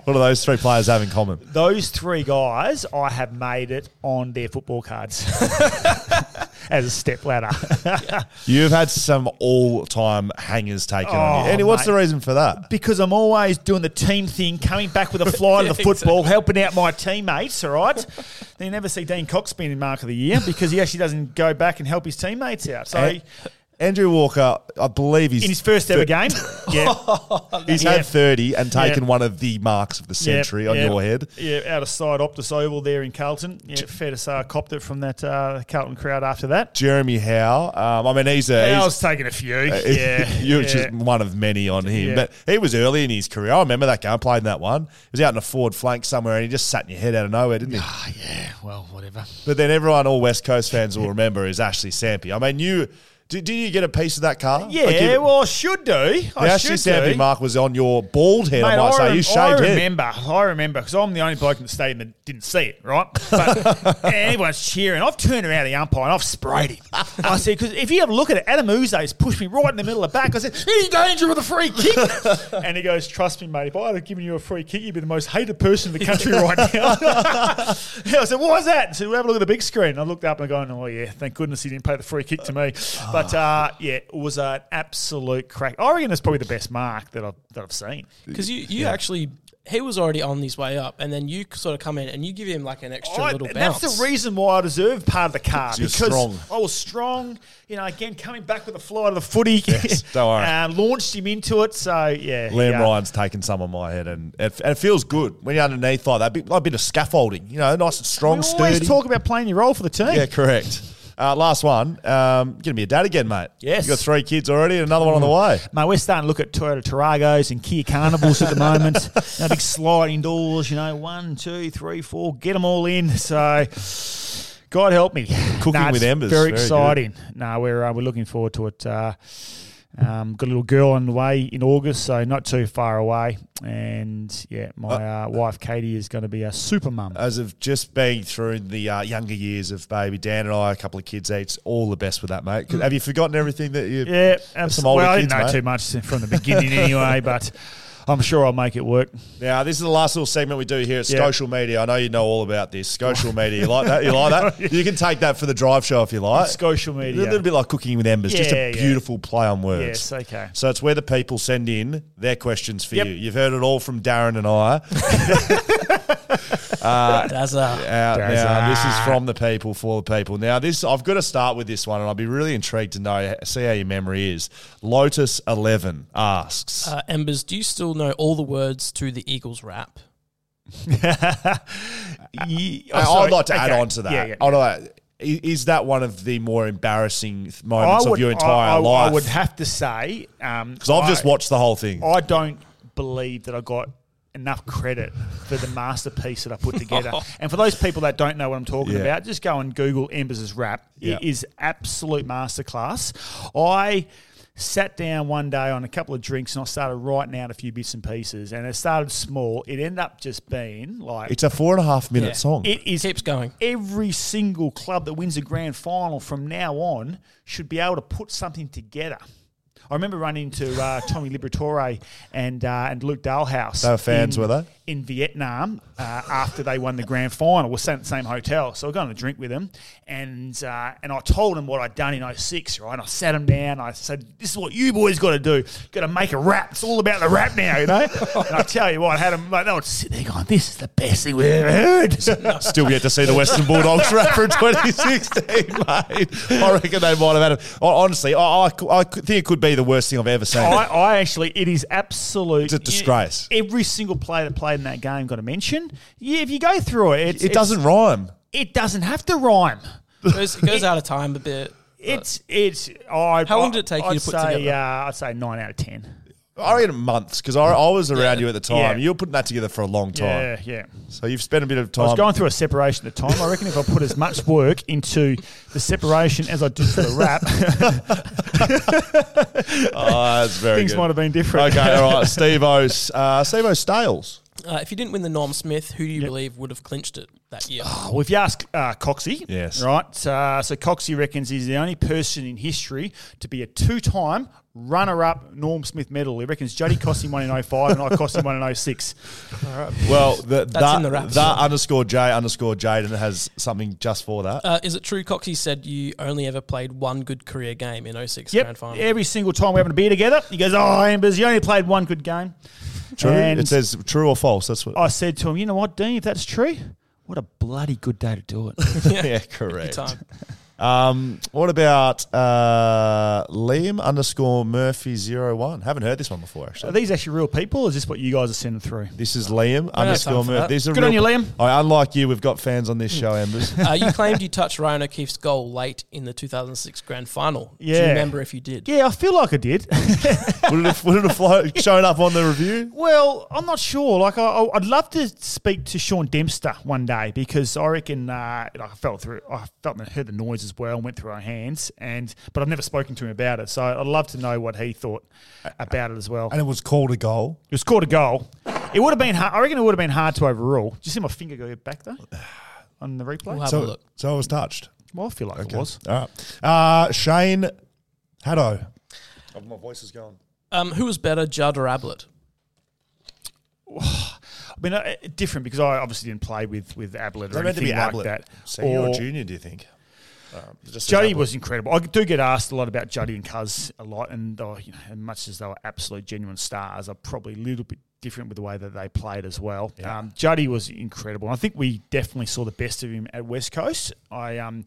Speaker 3: what do those three players have in common?
Speaker 4: Those three guys, I have made it on their football cards as a step ladder.
Speaker 3: You've had some all-time hangers taken on you.
Speaker 4: Oh,
Speaker 3: And what's the reason for that?
Speaker 4: because I'm always doing the team thing, coming back with a fly to the football, helping out my teammates, all right? Then you never see Dean Cox being in Mark of the Year because he actually doesn't go back and help his teammates out. So eh,
Speaker 3: An- Andrew Walker, I believe he's
Speaker 4: in his first ever game, yeah,
Speaker 3: He's
Speaker 4: Yeah.
Speaker 3: had 30 and taken
Speaker 4: Yeah.
Speaker 3: one of the marks of the century
Speaker 4: Yeah,
Speaker 3: on your head.
Speaker 4: Yeah, out of side Optus Oval there in Carlton. Yeah, fair to say I copped it from that uh, Carlton crowd after that.
Speaker 3: Jeremy Howe, um, I mean, he's a.
Speaker 4: I
Speaker 3: he's-
Speaker 4: was taking a few. Yeah,
Speaker 3: You're just one of many on him. But he was early in his career. I remember that game, played in that one. He was out in a forward flank somewhere and he just sat in your head out of nowhere, didn't he?
Speaker 4: Ah, yeah, well, whatever.
Speaker 3: but then everyone, all West Coast fans will remember is Ashley Sampi. I mean, you. Did, did you get a piece of that car?
Speaker 4: Yeah,
Speaker 3: Like you-
Speaker 4: well, I should do. I the
Speaker 3: Ashley
Speaker 4: should do.
Speaker 3: mark was on your bald head, I might say.
Speaker 4: rem-
Speaker 3: You shaved
Speaker 4: I
Speaker 3: head.
Speaker 4: remember. I remember because I'm the only bloke in the stadium that didn't see it, right? But everyone's cheering. I've turned around the umpire and I've sprayed him. I said, because if you have a look at it, Adam Uze's pushed me right in the middle of the back. I said, he's danger with a free kick. and he goes, trust me, mate, if I had given you a free kick, you'd be the most hated person in the country right now. I said, what was that? Said, we'll have a look at the big screen. I looked up and I'm going, oh, yeah, thank goodness he didn't pay the free kick to me. But, uh, yeah, it was an absolute crack. I reckon it's probably the best mark that I've, that I've seen.
Speaker 1: Because you, you actually, he was already on his way up, and then you sort of come in and you give him like an extra
Speaker 4: I-
Speaker 1: little bounce.
Speaker 4: That's the reason why I deserve part of the card
Speaker 3: You're
Speaker 4: because
Speaker 3: strong.
Speaker 4: I was strong. You know, again coming back with a fly to the footy.
Speaker 3: Yes, don't worry.
Speaker 4: uh, launched him into it. So yeah,
Speaker 3: Liam
Speaker 4: yeah.
Speaker 3: Ryan's taken some of my head, and it, and it feels good when you're underneath like that. Bit, like a bit of scaffolding, you know, nice and
Speaker 4: We
Speaker 3: strong,
Speaker 4: always
Speaker 3: sturdy.
Speaker 4: talk about playing your role for the team.
Speaker 3: yeah, correct. Uh, last one. Um, gonna be a dad again, mate.
Speaker 4: Yes.
Speaker 3: you got three kids already, and another one on the way.
Speaker 4: Mate, we're starting to look at Toyota Taragos and Kia Carnivals at the moment. You know, big sliding doors, you know, one, two, three, four, get them all in. So, God help me.
Speaker 3: Cooking
Speaker 4: Nah,
Speaker 3: with embers.
Speaker 4: Very
Speaker 3: Very
Speaker 4: exciting. No, we're uh, we're looking forward to it. Uh, Um, got a little girl on the way in August, so not too far away. And yeah, my uh, wife Katie is going to be a super mum.
Speaker 3: As of just being through the uh, younger years of baby, Dan and I, a couple of kids each, all the best with that, mate. Have you forgotten everything that you?
Speaker 4: Yeah,
Speaker 3: some
Speaker 4: absolutely. Well, I
Speaker 3: kids,
Speaker 4: didn't know
Speaker 3: mate.
Speaker 4: too much from the beginning anyway, but I'm sure I'll make it work.
Speaker 3: Now, this is the last little segment we do here at
Speaker 4: Yeah.
Speaker 3: Social Media. I know you know all about this. Social Media. You like that? You like that? You can take that for the drive show if you like.
Speaker 4: Social Media, A
Speaker 3: little bit like cooking with embers, just
Speaker 4: Yeah,
Speaker 3: a
Speaker 4: yeah.
Speaker 3: beautiful play on words.
Speaker 4: Yes, okay.
Speaker 3: So it's where the people send in their questions for
Speaker 4: Yep.
Speaker 3: you. You've heard it all from Darren and I.
Speaker 1: That's a
Speaker 3: out
Speaker 4: There's
Speaker 3: now.
Speaker 4: a-
Speaker 3: This is from the people for the people. Now, this I've got to start with this one, and I'll be really intrigued to know see how your memory is. Lotus Eleven asks,
Speaker 1: uh, Embers. Do you still know all the words to the Eagles rap?
Speaker 4: Ye- oh,
Speaker 3: I-
Speaker 4: sorry.
Speaker 3: I'd like to add
Speaker 4: Okay.
Speaker 3: on to that.
Speaker 4: Yeah, yeah.
Speaker 3: I'd like- i- is that one of the more embarrassing th- moments of your entire
Speaker 4: I, I-
Speaker 3: life?
Speaker 4: I would have to say, um,
Speaker 3: because I've just watched the whole thing.
Speaker 4: I don't believe that I got enough credit for the masterpiece that I put together. and for those people that don't know what I'm talking
Speaker 3: Yeah.
Speaker 4: about, just go and Google Embers' rap.
Speaker 3: Yeah.
Speaker 4: It is absolute masterclass. I sat down one day on a couple of drinks and I started writing out a few bits and pieces. And it started small. It ended up just being like
Speaker 3: It's a four and a half minute
Speaker 1: Yeah.
Speaker 3: song.
Speaker 4: it is
Speaker 1: Keeps going.
Speaker 4: every single club that wins a grand final from now on should be able to put something together. I remember running into uh, Tommy Liberatore and uh, and Luke Dahlhaus.
Speaker 3: They were fans,
Speaker 4: in,
Speaker 3: were they?
Speaker 4: In Vietnam uh, after they won the grand final. We're staying at the same hotel. So I got on a drink with them and uh, and I told them what I'd done in 06, right? I sat them down. I said, This is what you boys got to do. Got to make a rap. It's all about the rap now, you know? and I tell you what, I had them, like, they would sit there going, This is the best thing we've ever heard.
Speaker 3: Still yet to see the Western Bulldogs rap for 2016, mate. I reckon they might have had it. Honestly, I, I, I think it could be the worst thing I've ever seen.
Speaker 4: I, I actually, it is absolute.
Speaker 3: It's a disgrace.
Speaker 4: Every single player that played in that game got a mention. Yeah, if you go through it, it's,
Speaker 3: it doesn't rhyme.
Speaker 4: It doesn't have to rhyme.
Speaker 1: It goes, it goes out of time a bit.
Speaker 4: It's it's. I,
Speaker 1: How long did it take you
Speaker 4: I'd
Speaker 1: to put
Speaker 4: say,
Speaker 1: together?
Speaker 4: Uh, I'd say nine out of ten.
Speaker 3: I reckon months because I, I was around you at the time.
Speaker 4: Yeah.
Speaker 3: You were putting that together for a long time.
Speaker 4: Yeah, yeah.
Speaker 3: So you've spent a bit of time.
Speaker 4: I was going through a separation at the time. I reckon if I put as much work into the separation as I did for the rap,
Speaker 3: oh, that's very
Speaker 4: things
Speaker 3: good.
Speaker 4: might have been different.
Speaker 3: Okay, all right. Steve O's, uh, Steve O Stales.
Speaker 1: Uh, if you didn't win the Norm Smith, who do you believe would have clinched it that year?
Speaker 4: Well, if you ask uh, Coxie,
Speaker 3: Yes.
Speaker 4: right? Uh, so Coxie reckons he's the only person in history to be a two-time runner-up Norm Smith medal. He reckons Juddy cost him one in 05 and I cost him one in 06.
Speaker 3: Well, the, that,
Speaker 1: in the rap
Speaker 3: that
Speaker 1: song.
Speaker 3: underscore J underscore Jaden has something just for that.
Speaker 1: Uh, is it true Coxie said you only ever played one good career game in 06
Speaker 4: Yep.
Speaker 1: grand final?
Speaker 4: Every single time we're having a beer together, he goes, "Oh, Ambers, you only played one good game."
Speaker 3: True.
Speaker 4: And
Speaker 3: it says true or false. That's what.
Speaker 4: I said to him, "You know what, Dean? If that's true, what a bloody good day to do it."
Speaker 3: yeah,
Speaker 1: Good
Speaker 3: correct.
Speaker 1: Time.
Speaker 3: Um, what about uh, Liam underscore Murphy zero one? Haven't heard this one before actually.
Speaker 4: Are these actually real people, or is this what you guys are sending through?
Speaker 3: This is Liam
Speaker 1: have
Speaker 3: underscore Murphy.
Speaker 1: that.
Speaker 3: These are
Speaker 4: Good on you, Liam.
Speaker 3: I, unlike you, we've got fans on this show, Embers.
Speaker 1: Uh, you claimed you touched Ryan O'Keefe's goal late in the 2006 grand final. Do you
Speaker 4: Yeah.
Speaker 1: remember if you did?
Speaker 4: Yeah, I feel like I did.
Speaker 3: would it have, would it have flo- shown up on the review?
Speaker 4: Well, I'm not sure. Like, I, I- I'd love to speak to Sean Dempster one day because I reckon uh, I felt through. I felt and heard the noise as well and went through our hands. And but I've never spoken to him about it, so I'd love to know what he thought about it as well.
Speaker 3: And it was called a goal.
Speaker 4: It was called a goal. It would have been. Hard, I reckon it would have been hard to overrule. Do you see my finger go back there on the replay?
Speaker 1: We'll have a
Speaker 3: So,
Speaker 1: look.
Speaker 3: so I was touched.
Speaker 4: well, I feel like it was.
Speaker 3: All right. Uh, Shane Haddo. Oh, my voice is going.
Speaker 1: Um, who was better, Judd or Ablett?
Speaker 4: I mean, uh, different because I obviously didn't play with with Ablett or
Speaker 3: They're meant to
Speaker 4: anything
Speaker 3: be
Speaker 4: like
Speaker 3: Ablett.
Speaker 4: that.
Speaker 3: Senior or,
Speaker 4: Or-
Speaker 3: junior, do you think? Um, just
Speaker 4: Juddy was incredible. I do get asked a lot about Juddy and Cuz a lot, and oh, you know, as much as they were absolute genuine stars, are probably a little bit different with the way that they played as well. Um, Juddy was incredible. I think we definitely saw the best of him at West Coast. I um,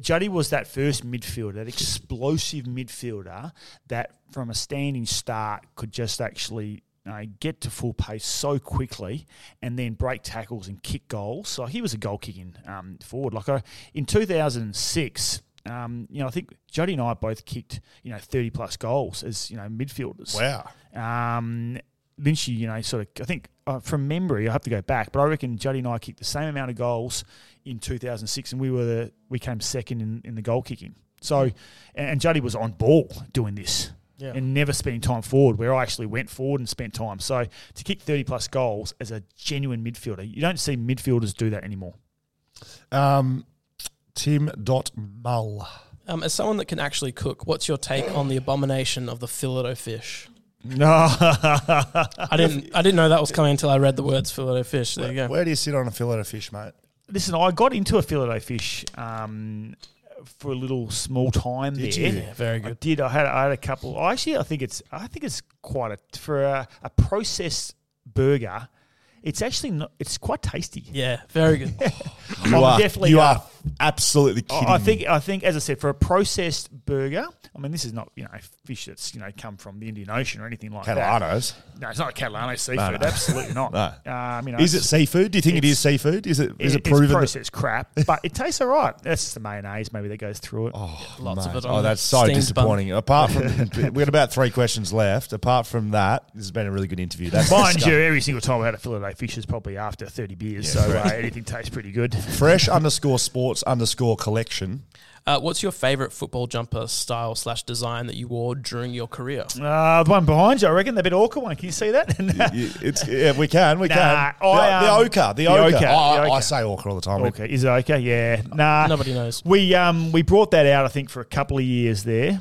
Speaker 4: Juddy was that first midfielder, that explosive midfielder that from a standing start could just actually uh, get to full pace so quickly and then break tackles and kick goals. So he was a goal kicking um, forward. Like I, in 2006, um, you know, I think Juddy and I both kicked, you know, 30 plus goals as, you know, midfielders.
Speaker 3: Wow.
Speaker 4: Um, Lynchy, you know, sort of, I think uh, from memory, I have to go back, but I reckon Juddy and I kicked the same amount of goals in 2006 and we were the, we came second in, in the goal kicking. So, and, and Juddy was on ball doing this.
Speaker 1: Yeah.
Speaker 4: and never spending time forward, where I actually went forward and spent time. So to kick 30 plus goals as a genuine midfielder, you don't see midfielders do that anymore.
Speaker 3: Um, Tim Dot Mull.
Speaker 1: Um, as someone that can actually cook, what's your take on the abomination of the fillet fish?
Speaker 4: No.
Speaker 1: I didn't. I didn't know that was coming until I read the words fillet fish. There you go.
Speaker 3: Where do you sit on a fillet of fish, mate?
Speaker 4: Listen, I got into a fillet fish um, for a little small time
Speaker 3: Did
Speaker 4: there.
Speaker 3: you?
Speaker 1: Yeah, very
Speaker 4: I
Speaker 1: good.
Speaker 4: did. I had I had a couple. I Actually, I think it's I think it's quite a for a, a processed burger. It's actually not. It's quite tasty.
Speaker 1: Yeah, very good.
Speaker 3: You
Speaker 4: I'm
Speaker 3: are
Speaker 4: definitely,
Speaker 3: you are absolutely kidding.
Speaker 4: I I
Speaker 3: me.
Speaker 4: think I think as I said for a processed burger. I mean, this is not you know fish that's you know come from the Indian Ocean or anything like that.
Speaker 3: Catalanos.
Speaker 4: No, it's not a Catalano seafood.
Speaker 3: No, no.
Speaker 4: Absolutely not.
Speaker 3: No.
Speaker 4: Um, you know,
Speaker 3: Is it seafood? Do you think
Speaker 4: it's-
Speaker 3: seafood? Is it is it
Speaker 4: it's
Speaker 3: proven? that-
Speaker 4: processed crap, but it tastes all right. That's the mayonnaise maybe that goes through it.
Speaker 3: Oh,
Speaker 1: Lots of it on
Speaker 3: Oh, that's so
Speaker 1: steamed
Speaker 3: disappointing. Apart from, we got about three questions left. Apart from that, this has been a really good interview. That's
Speaker 4: Mind you, every single time I had a fillet of fish is probably after 30 beers, so uh, anything tastes pretty good.
Speaker 3: Fresh underscore sports underscore collection.
Speaker 1: Uh, what's your favorite football jumper style slash design that you wore during your career?
Speaker 4: Uh, the one behind you, I reckon, the bit awkward one. Can you see that?
Speaker 3: It's, yeah, we can, we
Speaker 4: Nah,
Speaker 3: can.
Speaker 4: I,
Speaker 3: the, the
Speaker 4: um,
Speaker 3: ochre, the,
Speaker 4: the
Speaker 3: ochre.
Speaker 4: ochre,
Speaker 3: Oh,
Speaker 4: the
Speaker 3: I
Speaker 4: ochre.
Speaker 3: say ochre all the time.
Speaker 4: okay, is it okay? Yeah. Nah.
Speaker 1: Nobody knows.
Speaker 4: We um we brought that out, I think, for a couple of years there,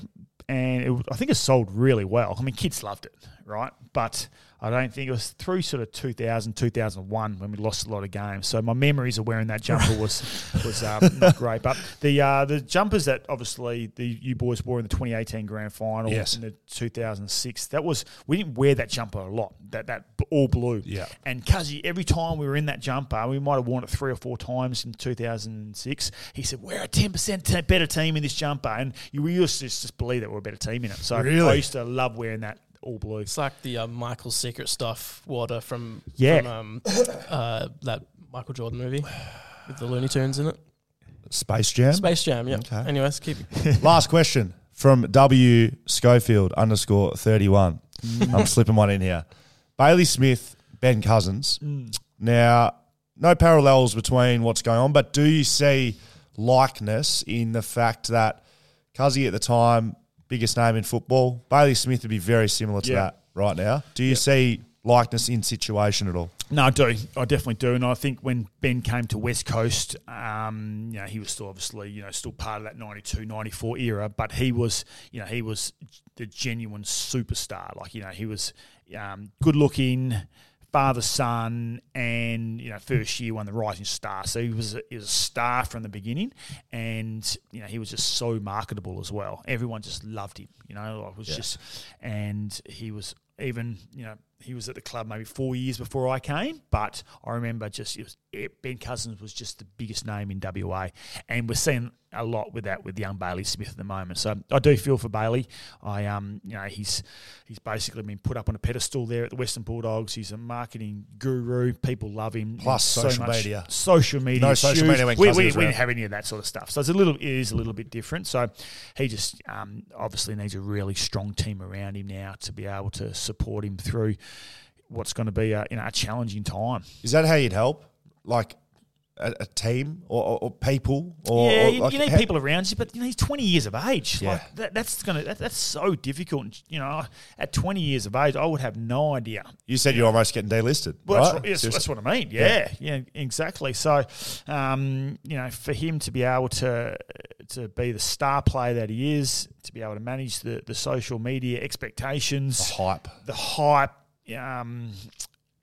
Speaker 4: and it, I think it sold really well. I mean, kids loved it, right? But I don't think it was through sort of 2000, 2001 when we lost a lot of games. So my memories of wearing that jumper was was um, not great. But the uh, the jumpers that obviously the you boys wore in the 2018 grand final
Speaker 3: Yes.
Speaker 4: and the 2006, that was we didn't wear that jumper a lot. That that all blue.
Speaker 3: Yeah.
Speaker 4: And Cuzzy, every time we were in that jumper, we might have worn it three or four times in 2006. He said, "We're a 10 percent better team in this jumper," and you we used to just believe that we're a better team in it. So
Speaker 3: Really?
Speaker 4: I used to love wearing that all blue.
Speaker 1: It's like the uh, Michael Secret Stuff water from,
Speaker 4: Yeah.
Speaker 1: from um, uh, that Michael Jordan movie with the Looney Tunes in it.
Speaker 3: Space Jam.
Speaker 1: Space Jam, yeah.
Speaker 3: Okay.
Speaker 1: Anyways, keep
Speaker 3: Last question from W Schofield underscore 31.
Speaker 4: Mm.
Speaker 3: I'm slipping one in here. Bailey Smith, Ben Cousins.
Speaker 4: Mm.
Speaker 3: Now, no parallels between what's going on, but do you see likeness in the fact that Cuzzy at the time, biggest name in football, Bailey Smith would be very similar to
Speaker 4: Yeah.
Speaker 3: that right now? Do you see likeness in situation at all?
Speaker 4: No, I do. I definitely do. And I think when Ben came to West Coast, um, you know, he was still obviously, you know, still part of that 92, 94 era, but he was, you know, he was the genuine superstar. Like, you know, he was um, good looking, father, son, and, you know, first year won the Rising Star. So he was, a, he was a star from the beginning. And, you know, he was just so marketable as well. Everyone just loved him, you know, it was just, and he was even, you know, he was at the club maybe four years before I came, but I remember just it was, it, Ben Cousins was just the biggest name in WA, and we're seeing a lot with that with young Bailey Smith at the moment. So I do feel for Bailey. I um you know he's he's basically been put up on a pedestal there at the Western Bulldogs. He's a marketing guru. People love him.
Speaker 3: Plus
Speaker 4: So
Speaker 3: social
Speaker 4: much-
Speaker 3: media.
Speaker 4: Social media.
Speaker 3: No social media when
Speaker 4: we,
Speaker 3: Cousins
Speaker 4: we, we didn't have any of that sort of stuff. So it's a little it is a little bit different. So he just um, obviously needs a really strong team around him now to be able to support him through what's going to be a, you know, a challenging time.
Speaker 3: Is that how you'd help? Like a, a team or, or, or people? Or,
Speaker 4: yeah,
Speaker 3: or
Speaker 4: you,
Speaker 3: like
Speaker 4: you need
Speaker 3: how-
Speaker 4: people around you, but you know he's twenty years of age.
Speaker 3: Yeah.
Speaker 4: Like that, that's gonna that, that's so difficult. You know, at twenty years of age, I would have no idea.
Speaker 3: You said you're almost getting delisted.
Speaker 4: Well,
Speaker 3: right?
Speaker 4: that's, yes, that's what I mean. Yeah, yeah, exactly. So, um, you know, for him to be able to to be the star player that he is, to be able to manage the, the social media expectations,
Speaker 3: the hype.
Speaker 4: the hype, um,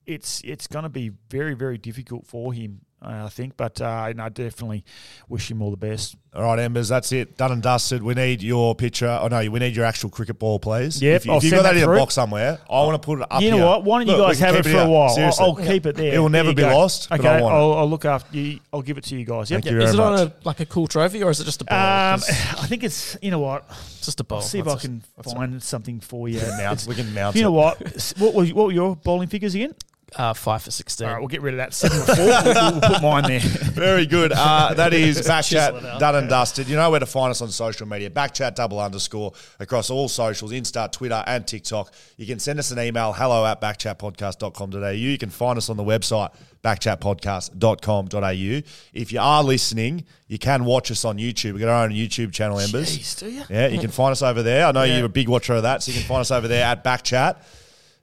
Speaker 4: it's it's going to be very very difficult for him, I think. But uh, and I definitely wish him all the best.
Speaker 3: All right, Embers, that's it. Done and dusted. We need your picture. Oh no, we need your actual cricket ball, please.
Speaker 4: Yep,
Speaker 3: if, you, if you've got that,
Speaker 4: that
Speaker 3: in a box somewhere, I want to put it up.
Speaker 4: you know
Speaker 3: here.
Speaker 4: what? Why don't you
Speaker 3: Look, we
Speaker 4: guys have it
Speaker 3: keep
Speaker 4: for a
Speaker 3: here.
Speaker 4: while? I'll, I'll keep it there.
Speaker 3: It will never be
Speaker 4: go.
Speaker 3: lost, but
Speaker 4: Okay,
Speaker 3: I want
Speaker 4: I'll, I'll look after you. I'll give it to you guys. Yep.
Speaker 3: Thank you
Speaker 1: Is it
Speaker 3: very
Speaker 1: on a like a cool trophy or is it just a bowl?
Speaker 4: Um,
Speaker 1: 'Cause
Speaker 4: I think it's you know what.
Speaker 1: it's just a bowl.
Speaker 4: I'll see if
Speaker 1: That's
Speaker 4: I can find something for you.
Speaker 3: Mount- we can mount
Speaker 4: You know what? What what were your bowling figures again?
Speaker 1: Uh, five for sixteen.
Speaker 4: All right, we'll get rid of that. Seven or four. we'll, we'll put mine there.
Speaker 3: Very good. Uh, that is
Speaker 1: Chisel
Speaker 3: Backchat done and dusted. You know where to find us on social media. Backchat double underscore across all socials, Insta, Twitter, and TikTok. You can send us an email, hello at backchatpodcast.com.au. You can find us on the website, backchatpodcast.com.au. If you are listening, you can watch us on YouTube. We've got our own YouTube channel, Embers.
Speaker 4: Jeez, do you?
Speaker 3: Yeah, you can find us over there. I know
Speaker 4: Yeah.
Speaker 3: you're a big watcher of that, so you can find us over there at Backchat.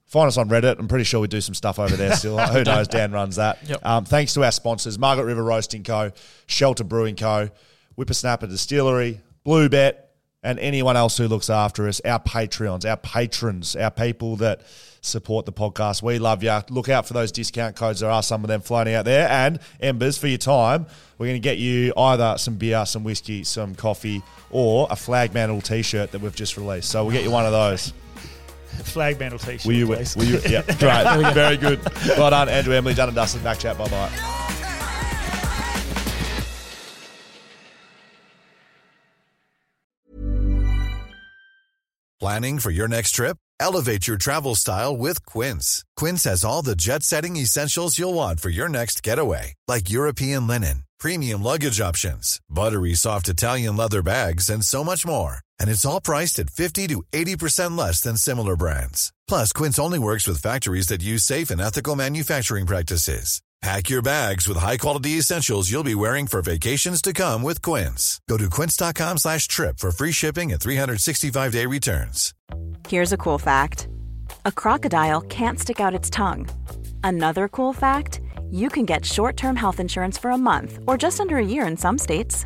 Speaker 3: Find us on Reddit. I'm pretty sure we do some stuff over there still. Who knows? Dan runs that.
Speaker 1: Yep.
Speaker 3: Um, thanks to our sponsors, Margaret River Roasting Co., Shelter Brewing Co., Whippersnapper Distillery, BlueBet, and anyone else who looks after us, our Patreons, our patrons, our people that support the podcast. We love you. Look out for those discount codes. There are some of them floating out there. And Embers, for your time, we're going to get you either some beer, some whiskey, some coffee, or a flag mantle t-shirt that we've just released. So we'll get you one of those.
Speaker 4: Flag mantle t-shirt.
Speaker 3: Will you? Will
Speaker 4: please.
Speaker 3: you? Yeah, great. Very good. Well done, Andrew, Embley, done and dusted. Back chat. Bye bye.
Speaker 5: Planning for your next trip? Elevate your travel style with Quince. Quince has all the jet setting essentials you'll want for your next getaway, like European linen, premium luggage options, buttery soft Italian leather bags, and so much more. And it's all priced at 50 to 80% less than similar brands. Plus, Quince only works with factories that use safe and ethical manufacturing practices. Pack your bags with high-quality essentials you'll be wearing for vacations to come with Quince. Go to quince.com slash trip for free shipping and 365-day returns.
Speaker 6: Here's a cool fact a crocodile can't stick out its tongue. Another cool fact you can get short term health insurance for a month or just under a year in some states.